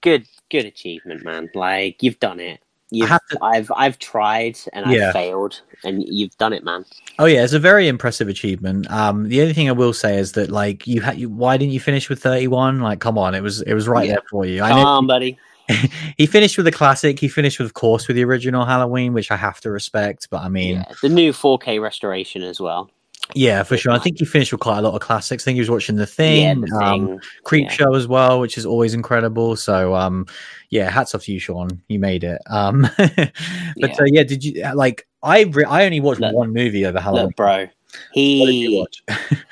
good good achievement, man. Like you've done it. You've, to- I've I've tried and I've failed, and you've done it, man. oh yeah, it's a very impressive achievement. Um, the only thing I will say is that like you had, you, why didn't you finish with 31? Like, come on, it was it was right Yeah. there for you. I Come know on, buddy. he finished with the classic. He finished with, of course, with the original Halloween, which I have to respect. But I mean, Yeah, the new 4K restoration as well. Yeah, for sure. I think he finished with quite a lot of classics. I think he was watching The Thing, yeah, the um, thing. Creep yeah. Show as well, which is always incredible. So, um, yeah, hats off to you, Sean. You made it. Um, but Yeah. uh, yeah, did you like? I re- I only watched Look- one movie over Halloween. Look, bro. what did you He watch?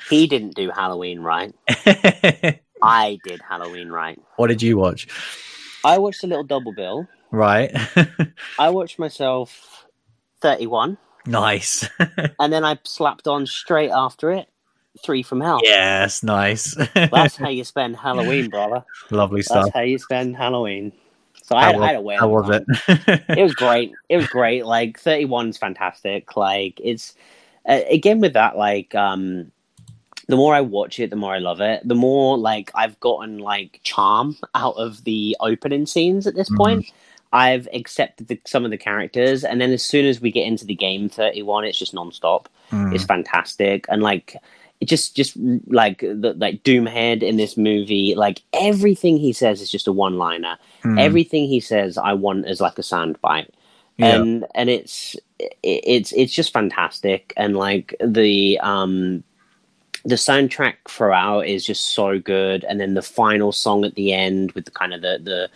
he didn't do Halloween right. I did Halloween right. what did you watch? I watched a little double bill. Right, I watched myself 31, nice. and then I slapped on straight after it Three from Hell. Yes, nice. That's how you spend Halloween, brother. Lovely stuff. That's how you spend Halloween. So I, had, I had a How was time. it? it was great. It was great. Like 31's fantastic. Like it's uh, again with that like um the more I watch it, the more I love it. The more like I've gotten like charm out of the opening scenes at this Mhm. point. I've accepted the, some of the characters, and then as soon as we get into the game 31, it's just nonstop. Mm. It's fantastic, and like it just just like the like Doomhead in this movie, like everything he says is just a one liner Mm. everything he says i want as like a soundbite Yeah. and and it's it, it's it's just fantastic and like the um the soundtrack throughout is just so good and then the final song at the end with the kind of the the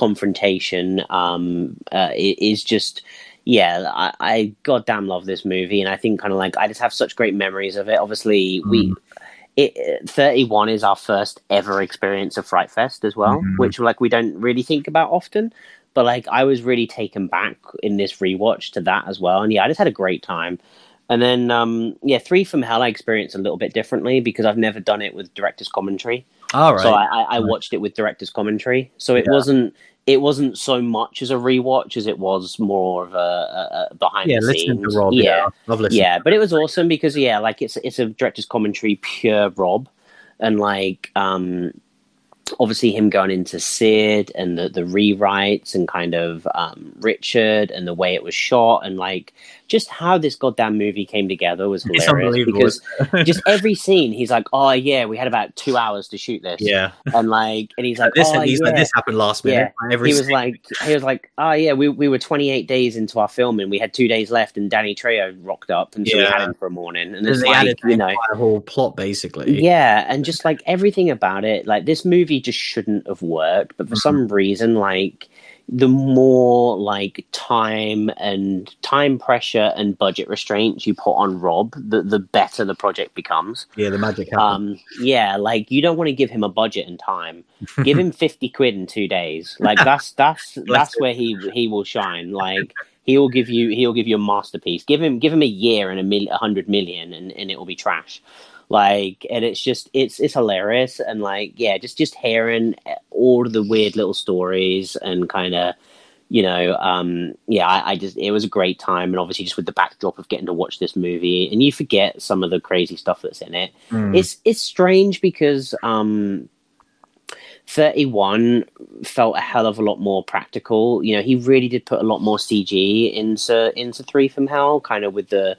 confrontation um uh, it is just yeah I, I goddamn love this movie and i think kind of like i just have such great memories of it obviously we it, 31 is our first ever experience of Fright Fest as well, Mhm. which like we don't really think about often. But like I was really taken back in this rewatch to that as well, and yeah, I just had a great time. And then um yeah, Three from Hell I experienced a little bit differently because I've never done it with director's commentary. All right. So I, I, I watched it with director's commentary. So it Yeah. wasn't it wasn't so much as a rewatch as it was more of a, a, a behind yeah, the listening scenes. to Rob. yeah, Yeah, love listening. yeah, but it was awesome because yeah, like it's it's a director's commentary, pure Rob, and like um, obviously him going into Sid and the the rewrites and kind of um, Richard and the way it was shot and like just how this goddamn movie came together was It's hilarious unbelievable. because just every scene he's like, oh yeah, we had about two hours to shoot this, yeah, and like and he's like, this oh, he's yeah. like this happened last minute. Every he was scene- like, he was like, oh yeah, we, we were 28 days into our filming. We had two days left, and Danny Trejo rocked up, and so we had him for a morning. And and it's like, you know, whole plot basically. yeah, and just like everything about it, like this movie just shouldn't have worked, but for Mhm. some reason, like the more like time and time pressure and budget restraints you put on Rob, the the better the project becomes. yeah, the magic happened. Um, yeah, like you don't want to give him a budget and time. Give him fifty quid in two days. Like that's that's that's where he he will shine. Like he'll give you he'll give you a masterpiece. Give him give him a year and a mil a hundred million, and and it will be trash. Like and it's just it's it's hilarious and like yeah, just just hearing all the weird little stories and kind of you know, um, yeah, I, I just it was a great time, and obviously just with the backdrop of getting to watch this movie, and you forget some of the crazy stuff that's in it. Mm. It's it's strange because um, thirty one felt a hell of a lot more practical. You know, he really did put a lot more CG into into Three from Hell, kind of with the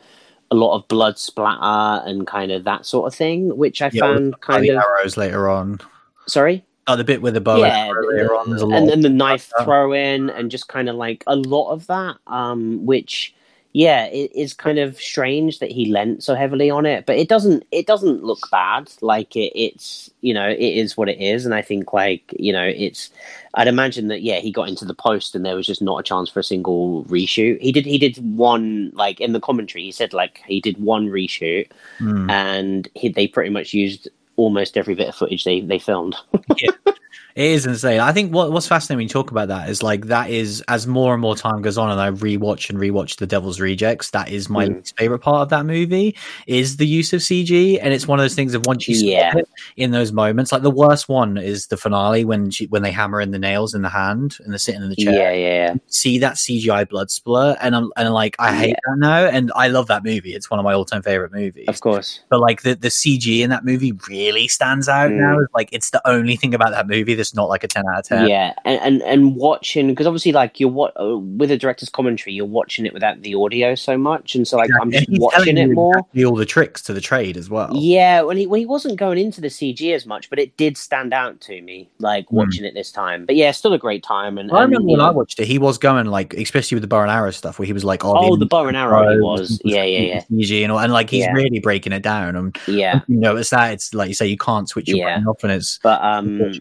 a lot of blood splatter and kind of that sort of thing, which I Yeah, found kind the of arrows later on. sorry. Oh, the bit with the bow Yeah, and arrow on. There's a lot. and then the knife throw in and just kind of like a lot of that um which yeah it is kind of strange that he lent so heavily on it but it doesn't it doesn't look bad. Like it, it's you know it is what it is. And i think like you know it's i'd imagine that yeah he got into the post and there was just not a chance for a single reshoot. He did he did one like in the commentary he said like he did one reshoot Mm. and he, they pretty much used almost every bit of footage they they filmed It is insane. I think what, what's fascinating when you talk about that is like that is as more and more time goes on, and I rewatch and rewatch The Devil's Rejects. That is my Mm. least favorite part of that movie is the use of CG, and it's one of those things of once you Yeah. it in those moments, like the worst one is the finale when she, when they hammer in the nails in the hand and they're sitting in the chair. yeah yeah yeah See that CGI blood splur, and I'm and like I hate that now, and I love that movie. It's one of my all time favorite movies of course but like the the CG in that movie really stands out Mm. now. Like it's the only thing about that movie that's not like a ten out of ten. Yeah, and and, and watching because obviously, like you're what uh, with a director's commentary, you're watching it without the audio so much, and so like I'm just watching it more. exactly all the tricks to the trade as well. Yeah, when he when he wasn't going into the CG as much, but it did stand out to me, like Mm. watching it this time. But yeah, still a great time. And, I and, remember you when I watched it, he was going like, especially with the bow and arrow stuff, where he was like, "Oh, Oh, the bow and arrow he was. Yeah, yeah, yeah CG and all, and like he's Yeah. really breaking it down. And yeah. you notice that it's like you say, you can't switch your Yeah. brain off, and it's But um.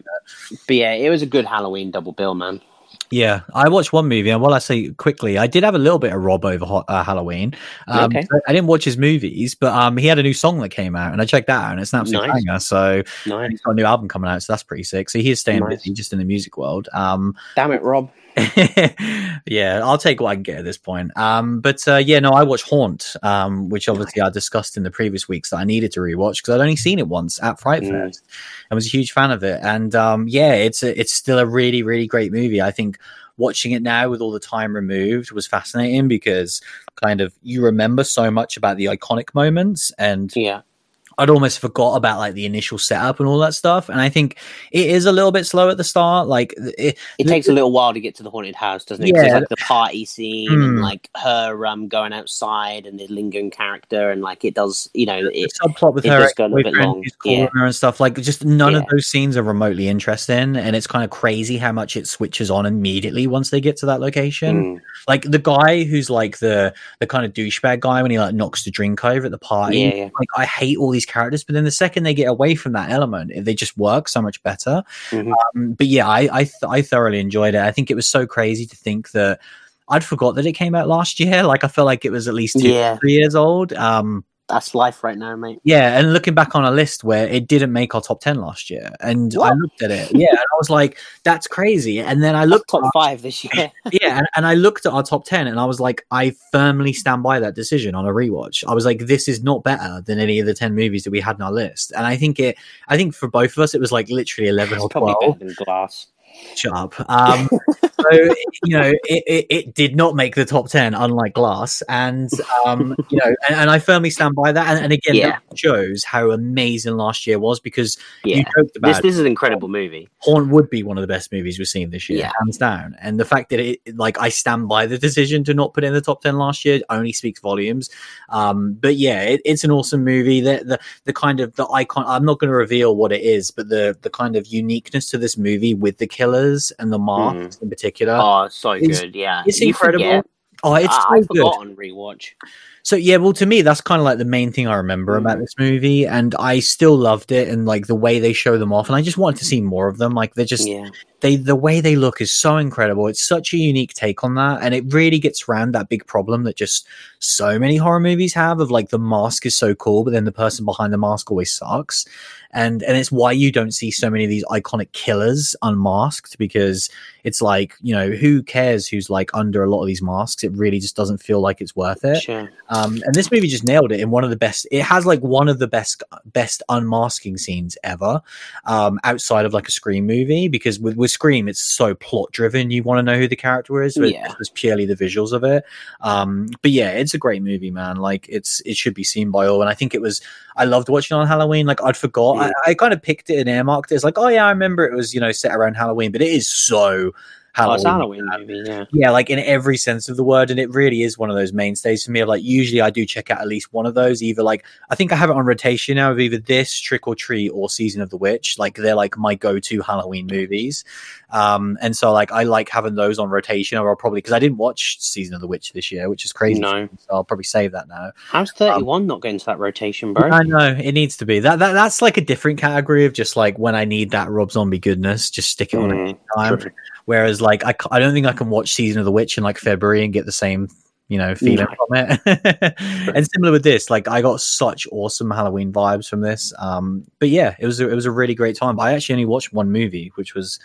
But yeah, it was a good Halloween double bill, man. Yeah, I watched one movie, and while I say quickly, I did have a little bit of Rob over ho- uh, Halloween. Um, Okay. I didn't watch his movies, but um, he had a new song that came out, and I checked that out, and it's an absolute Nice. banger. So Nice. he's got a new album coming out, so that's pretty sick. So he is staying Nice. busy just in the music world. Um, Damn it, Rob. yeah, I'll take what I can get at this point. Um, but uh, yeah, no, I watched Haunt, um, which obviously I discussed in the previous weeks that I needed to rewatch because I'd only seen it once at Fright Mm. Fest. I was a huge fan of it, and um, yeah, it's a, it's still a really really great movie. I think watching it now with all the time removed was fascinating because kind of you remember so much about the iconic moments and Yeah. I'd almost forgot about like the initial setup and all that stuff. And I think it is a little bit slow at the start. Like it, It takes a little while to get to the haunted house, doesn't it? Yeah. Like the party scene Hmm. and like her um going outside and the lingering character and like it does, you know, it, subplot with it her go a little bit long, yeah. and stuff like just none of those scenes are remotely interesting and it's kind of crazy how much it switches on immediately once they get to that location mm, like the guy who's like the the kind of douchebag guy when he like knocks the drink over at the party yeah, yeah. like i hate all these characters but then the second they get away from that element they just work so much better Mhm. um, but yeah i I, th- I thoroughly enjoyed it i think it was so crazy to think that i'd forgot that it came out last year like i feel like it was at least two Yeah. three years old um That's life right now, mate. yeah, and looking back on a list where it didn't make our top ten last year, and I looked at it, yeah, and I was like, "That's crazy." And then I looked That's top at, five this year. yeah, and, and I looked at our top ten, and I was like, I firmly stand by that decision on a rewatch. I was like, this is not better than any of the ten movies that we had in our list, and I think it, I think for both of us, it was like literally eleven it's or probably twelve. better than Glass. Shut up. Um, so you know, it, it, it did not make the top ten, unlike Glass, and um, you know, and, and I firmly stand by that. And, and again, Yeah. that shows how amazing last year was because you Yeah. joked about This this is an incredible movie. Haunt would be one of the best movies we've seen this year, Yeah. hands down. And the fact that it, like, I stand by the decision to not put it in the top ten last year only speaks volumes. Um, but yeah, it, it's an awesome movie. The, the the kind of the icon. I'm not going to reveal what it is, but the the kind of uniqueness to this movie with the killers and the marks hmm. in particular. Oh, so It's- good. Yeah. it's You incredible. forget. oh, it's I, so I good. forgot on rewatch. So yeah, well, to me, that's kind of like the main thing I remember about Mm. this movie, and I still loved it, and like the way they show them off, and I just wanted to see more of them. Like they're just Yeah. they the way they look is so incredible. It's such a unique take on that, and it really gets around that big problem that just so many horror movies have of like the mask is so cool, but then the person behind the mask always sucks, and and it's why you don't see so many of these iconic killers unmasked because it's like you know who cares who's like under a lot of these masks. It really just doesn't feel like it's worth it. Sure. Um, and this movie just nailed it in one of the best. It has like one of the best best unmasking scenes ever, um, outside of like a Scream movie. Because with with Scream, it's so plot driven. You want to know who the character is. But Yeah. It was purely the visuals of it. Um, but yeah, it's a great movie, man. Like it's it should be seen by all. And I think it was. I loved watching it on Halloween. Like I'd forgot. Yeah. I, I kind of picked it and earmarked it. It's like, oh yeah, I remember it was you know set around Halloween, but it is so. Oh, it's Halloween Halloween movie. Yeah. yeah, like in every sense of the word, and it really is one of those mainstays for me. Like, usually I do check out at least one of those. Either like, I think I have it on rotation now of either this, Trick or Treat, or Season of the Witch. Like they're like my go-to Halloween movies, um, and so like I like having those on rotation. Or I'll probably because I didn't watch Season of the Witch this year, which is crazy. No. so I'll probably save that now. How's 31 not going to that rotation, bro? I know it needs to be that, that. That's like a different category of just like when I need that Rob Zombie goodness, just stick it on Mm, at time. true. Whereas, like, I, I don't think I can watch Season of the Witch in like February and get the same, you know, feeling No. from it. and similar with this, like, I got such awesome Halloween vibes from this. Um, but yeah, it was a, it was a really great time. But I actually only watched one movie, which was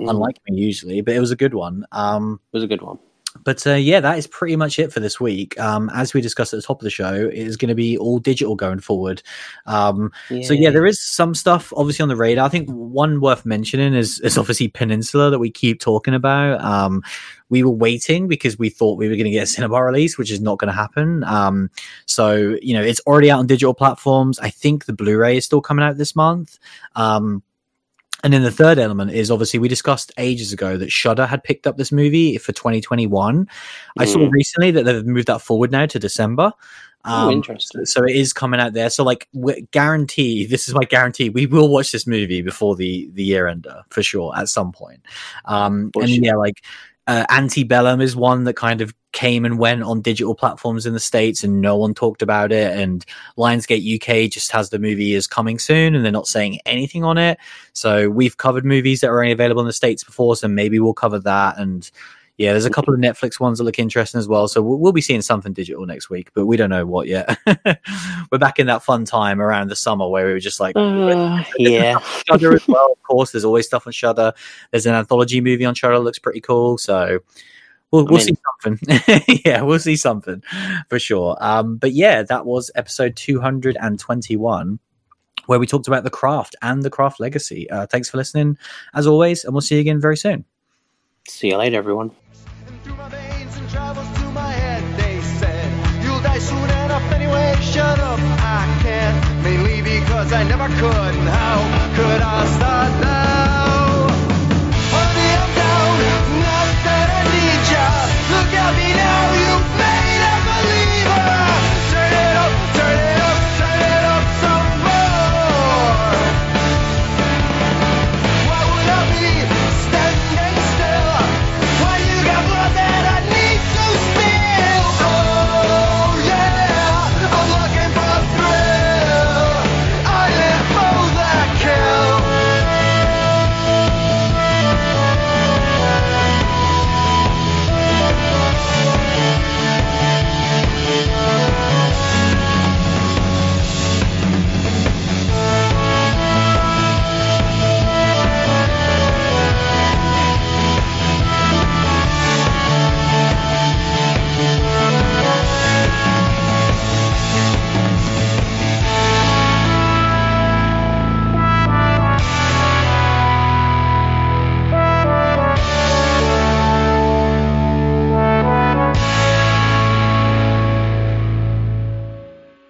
Mm, unlike me usually, but it was a good one. Um, it was a good one. But uh, yeah, that is pretty much it for this week. Um, as we discussed at the top of the show, it is going to be all digital going forward. Um, so yeah, there is some stuff obviously on the radar. I think one worth mentioning is is obviously Peninsula that we keep talking about. Um, we were waiting because we thought we were going to get a cinema release, which is not going to happen. Um, so you know, it's already out on digital platforms. I think the Blu-ray is still coming out this month. Um, and then the third element is obviously we discussed ages ago that Shudder had picked up this movie for 2021. I saw Mm. recently that they've moved that forward now to December. Oh, Um, interesting. so it is coming out there. So like, guarantee this is my guarantee. We will watch this movie before the the year ender for sure at some point. Um, For and sure. yeah, like uh, Antebellum is one that kind of came and went on digital platforms in the states, and no one talked about it. And Lionsgate UK just has the movie is coming soon, and they're not saying anything on it. So we've covered movies that are only available in the states before, so maybe we'll cover that and. Yeah, there's a couple of Netflix ones that look interesting as well. So we'll, we'll be seeing something digital next week, but we don't know what yet. we're back in that fun time around the summer where we were just like, Uh, yeah. Shudder as well. Of course, there's always stuff on Shudder. There's an anthology movie on Shudder that looks pretty cool. So we'll, we'll see something. yeah, we'll see something for sure. Um, but yeah, that was episode 221 where we talked about the craft and the craft legacy. Uh, thanks for listening as always, and we'll see you again very soon. See you later, everyone. Die soon enough anyway, shut up, I can't. Mainly because I never could, and how could I start?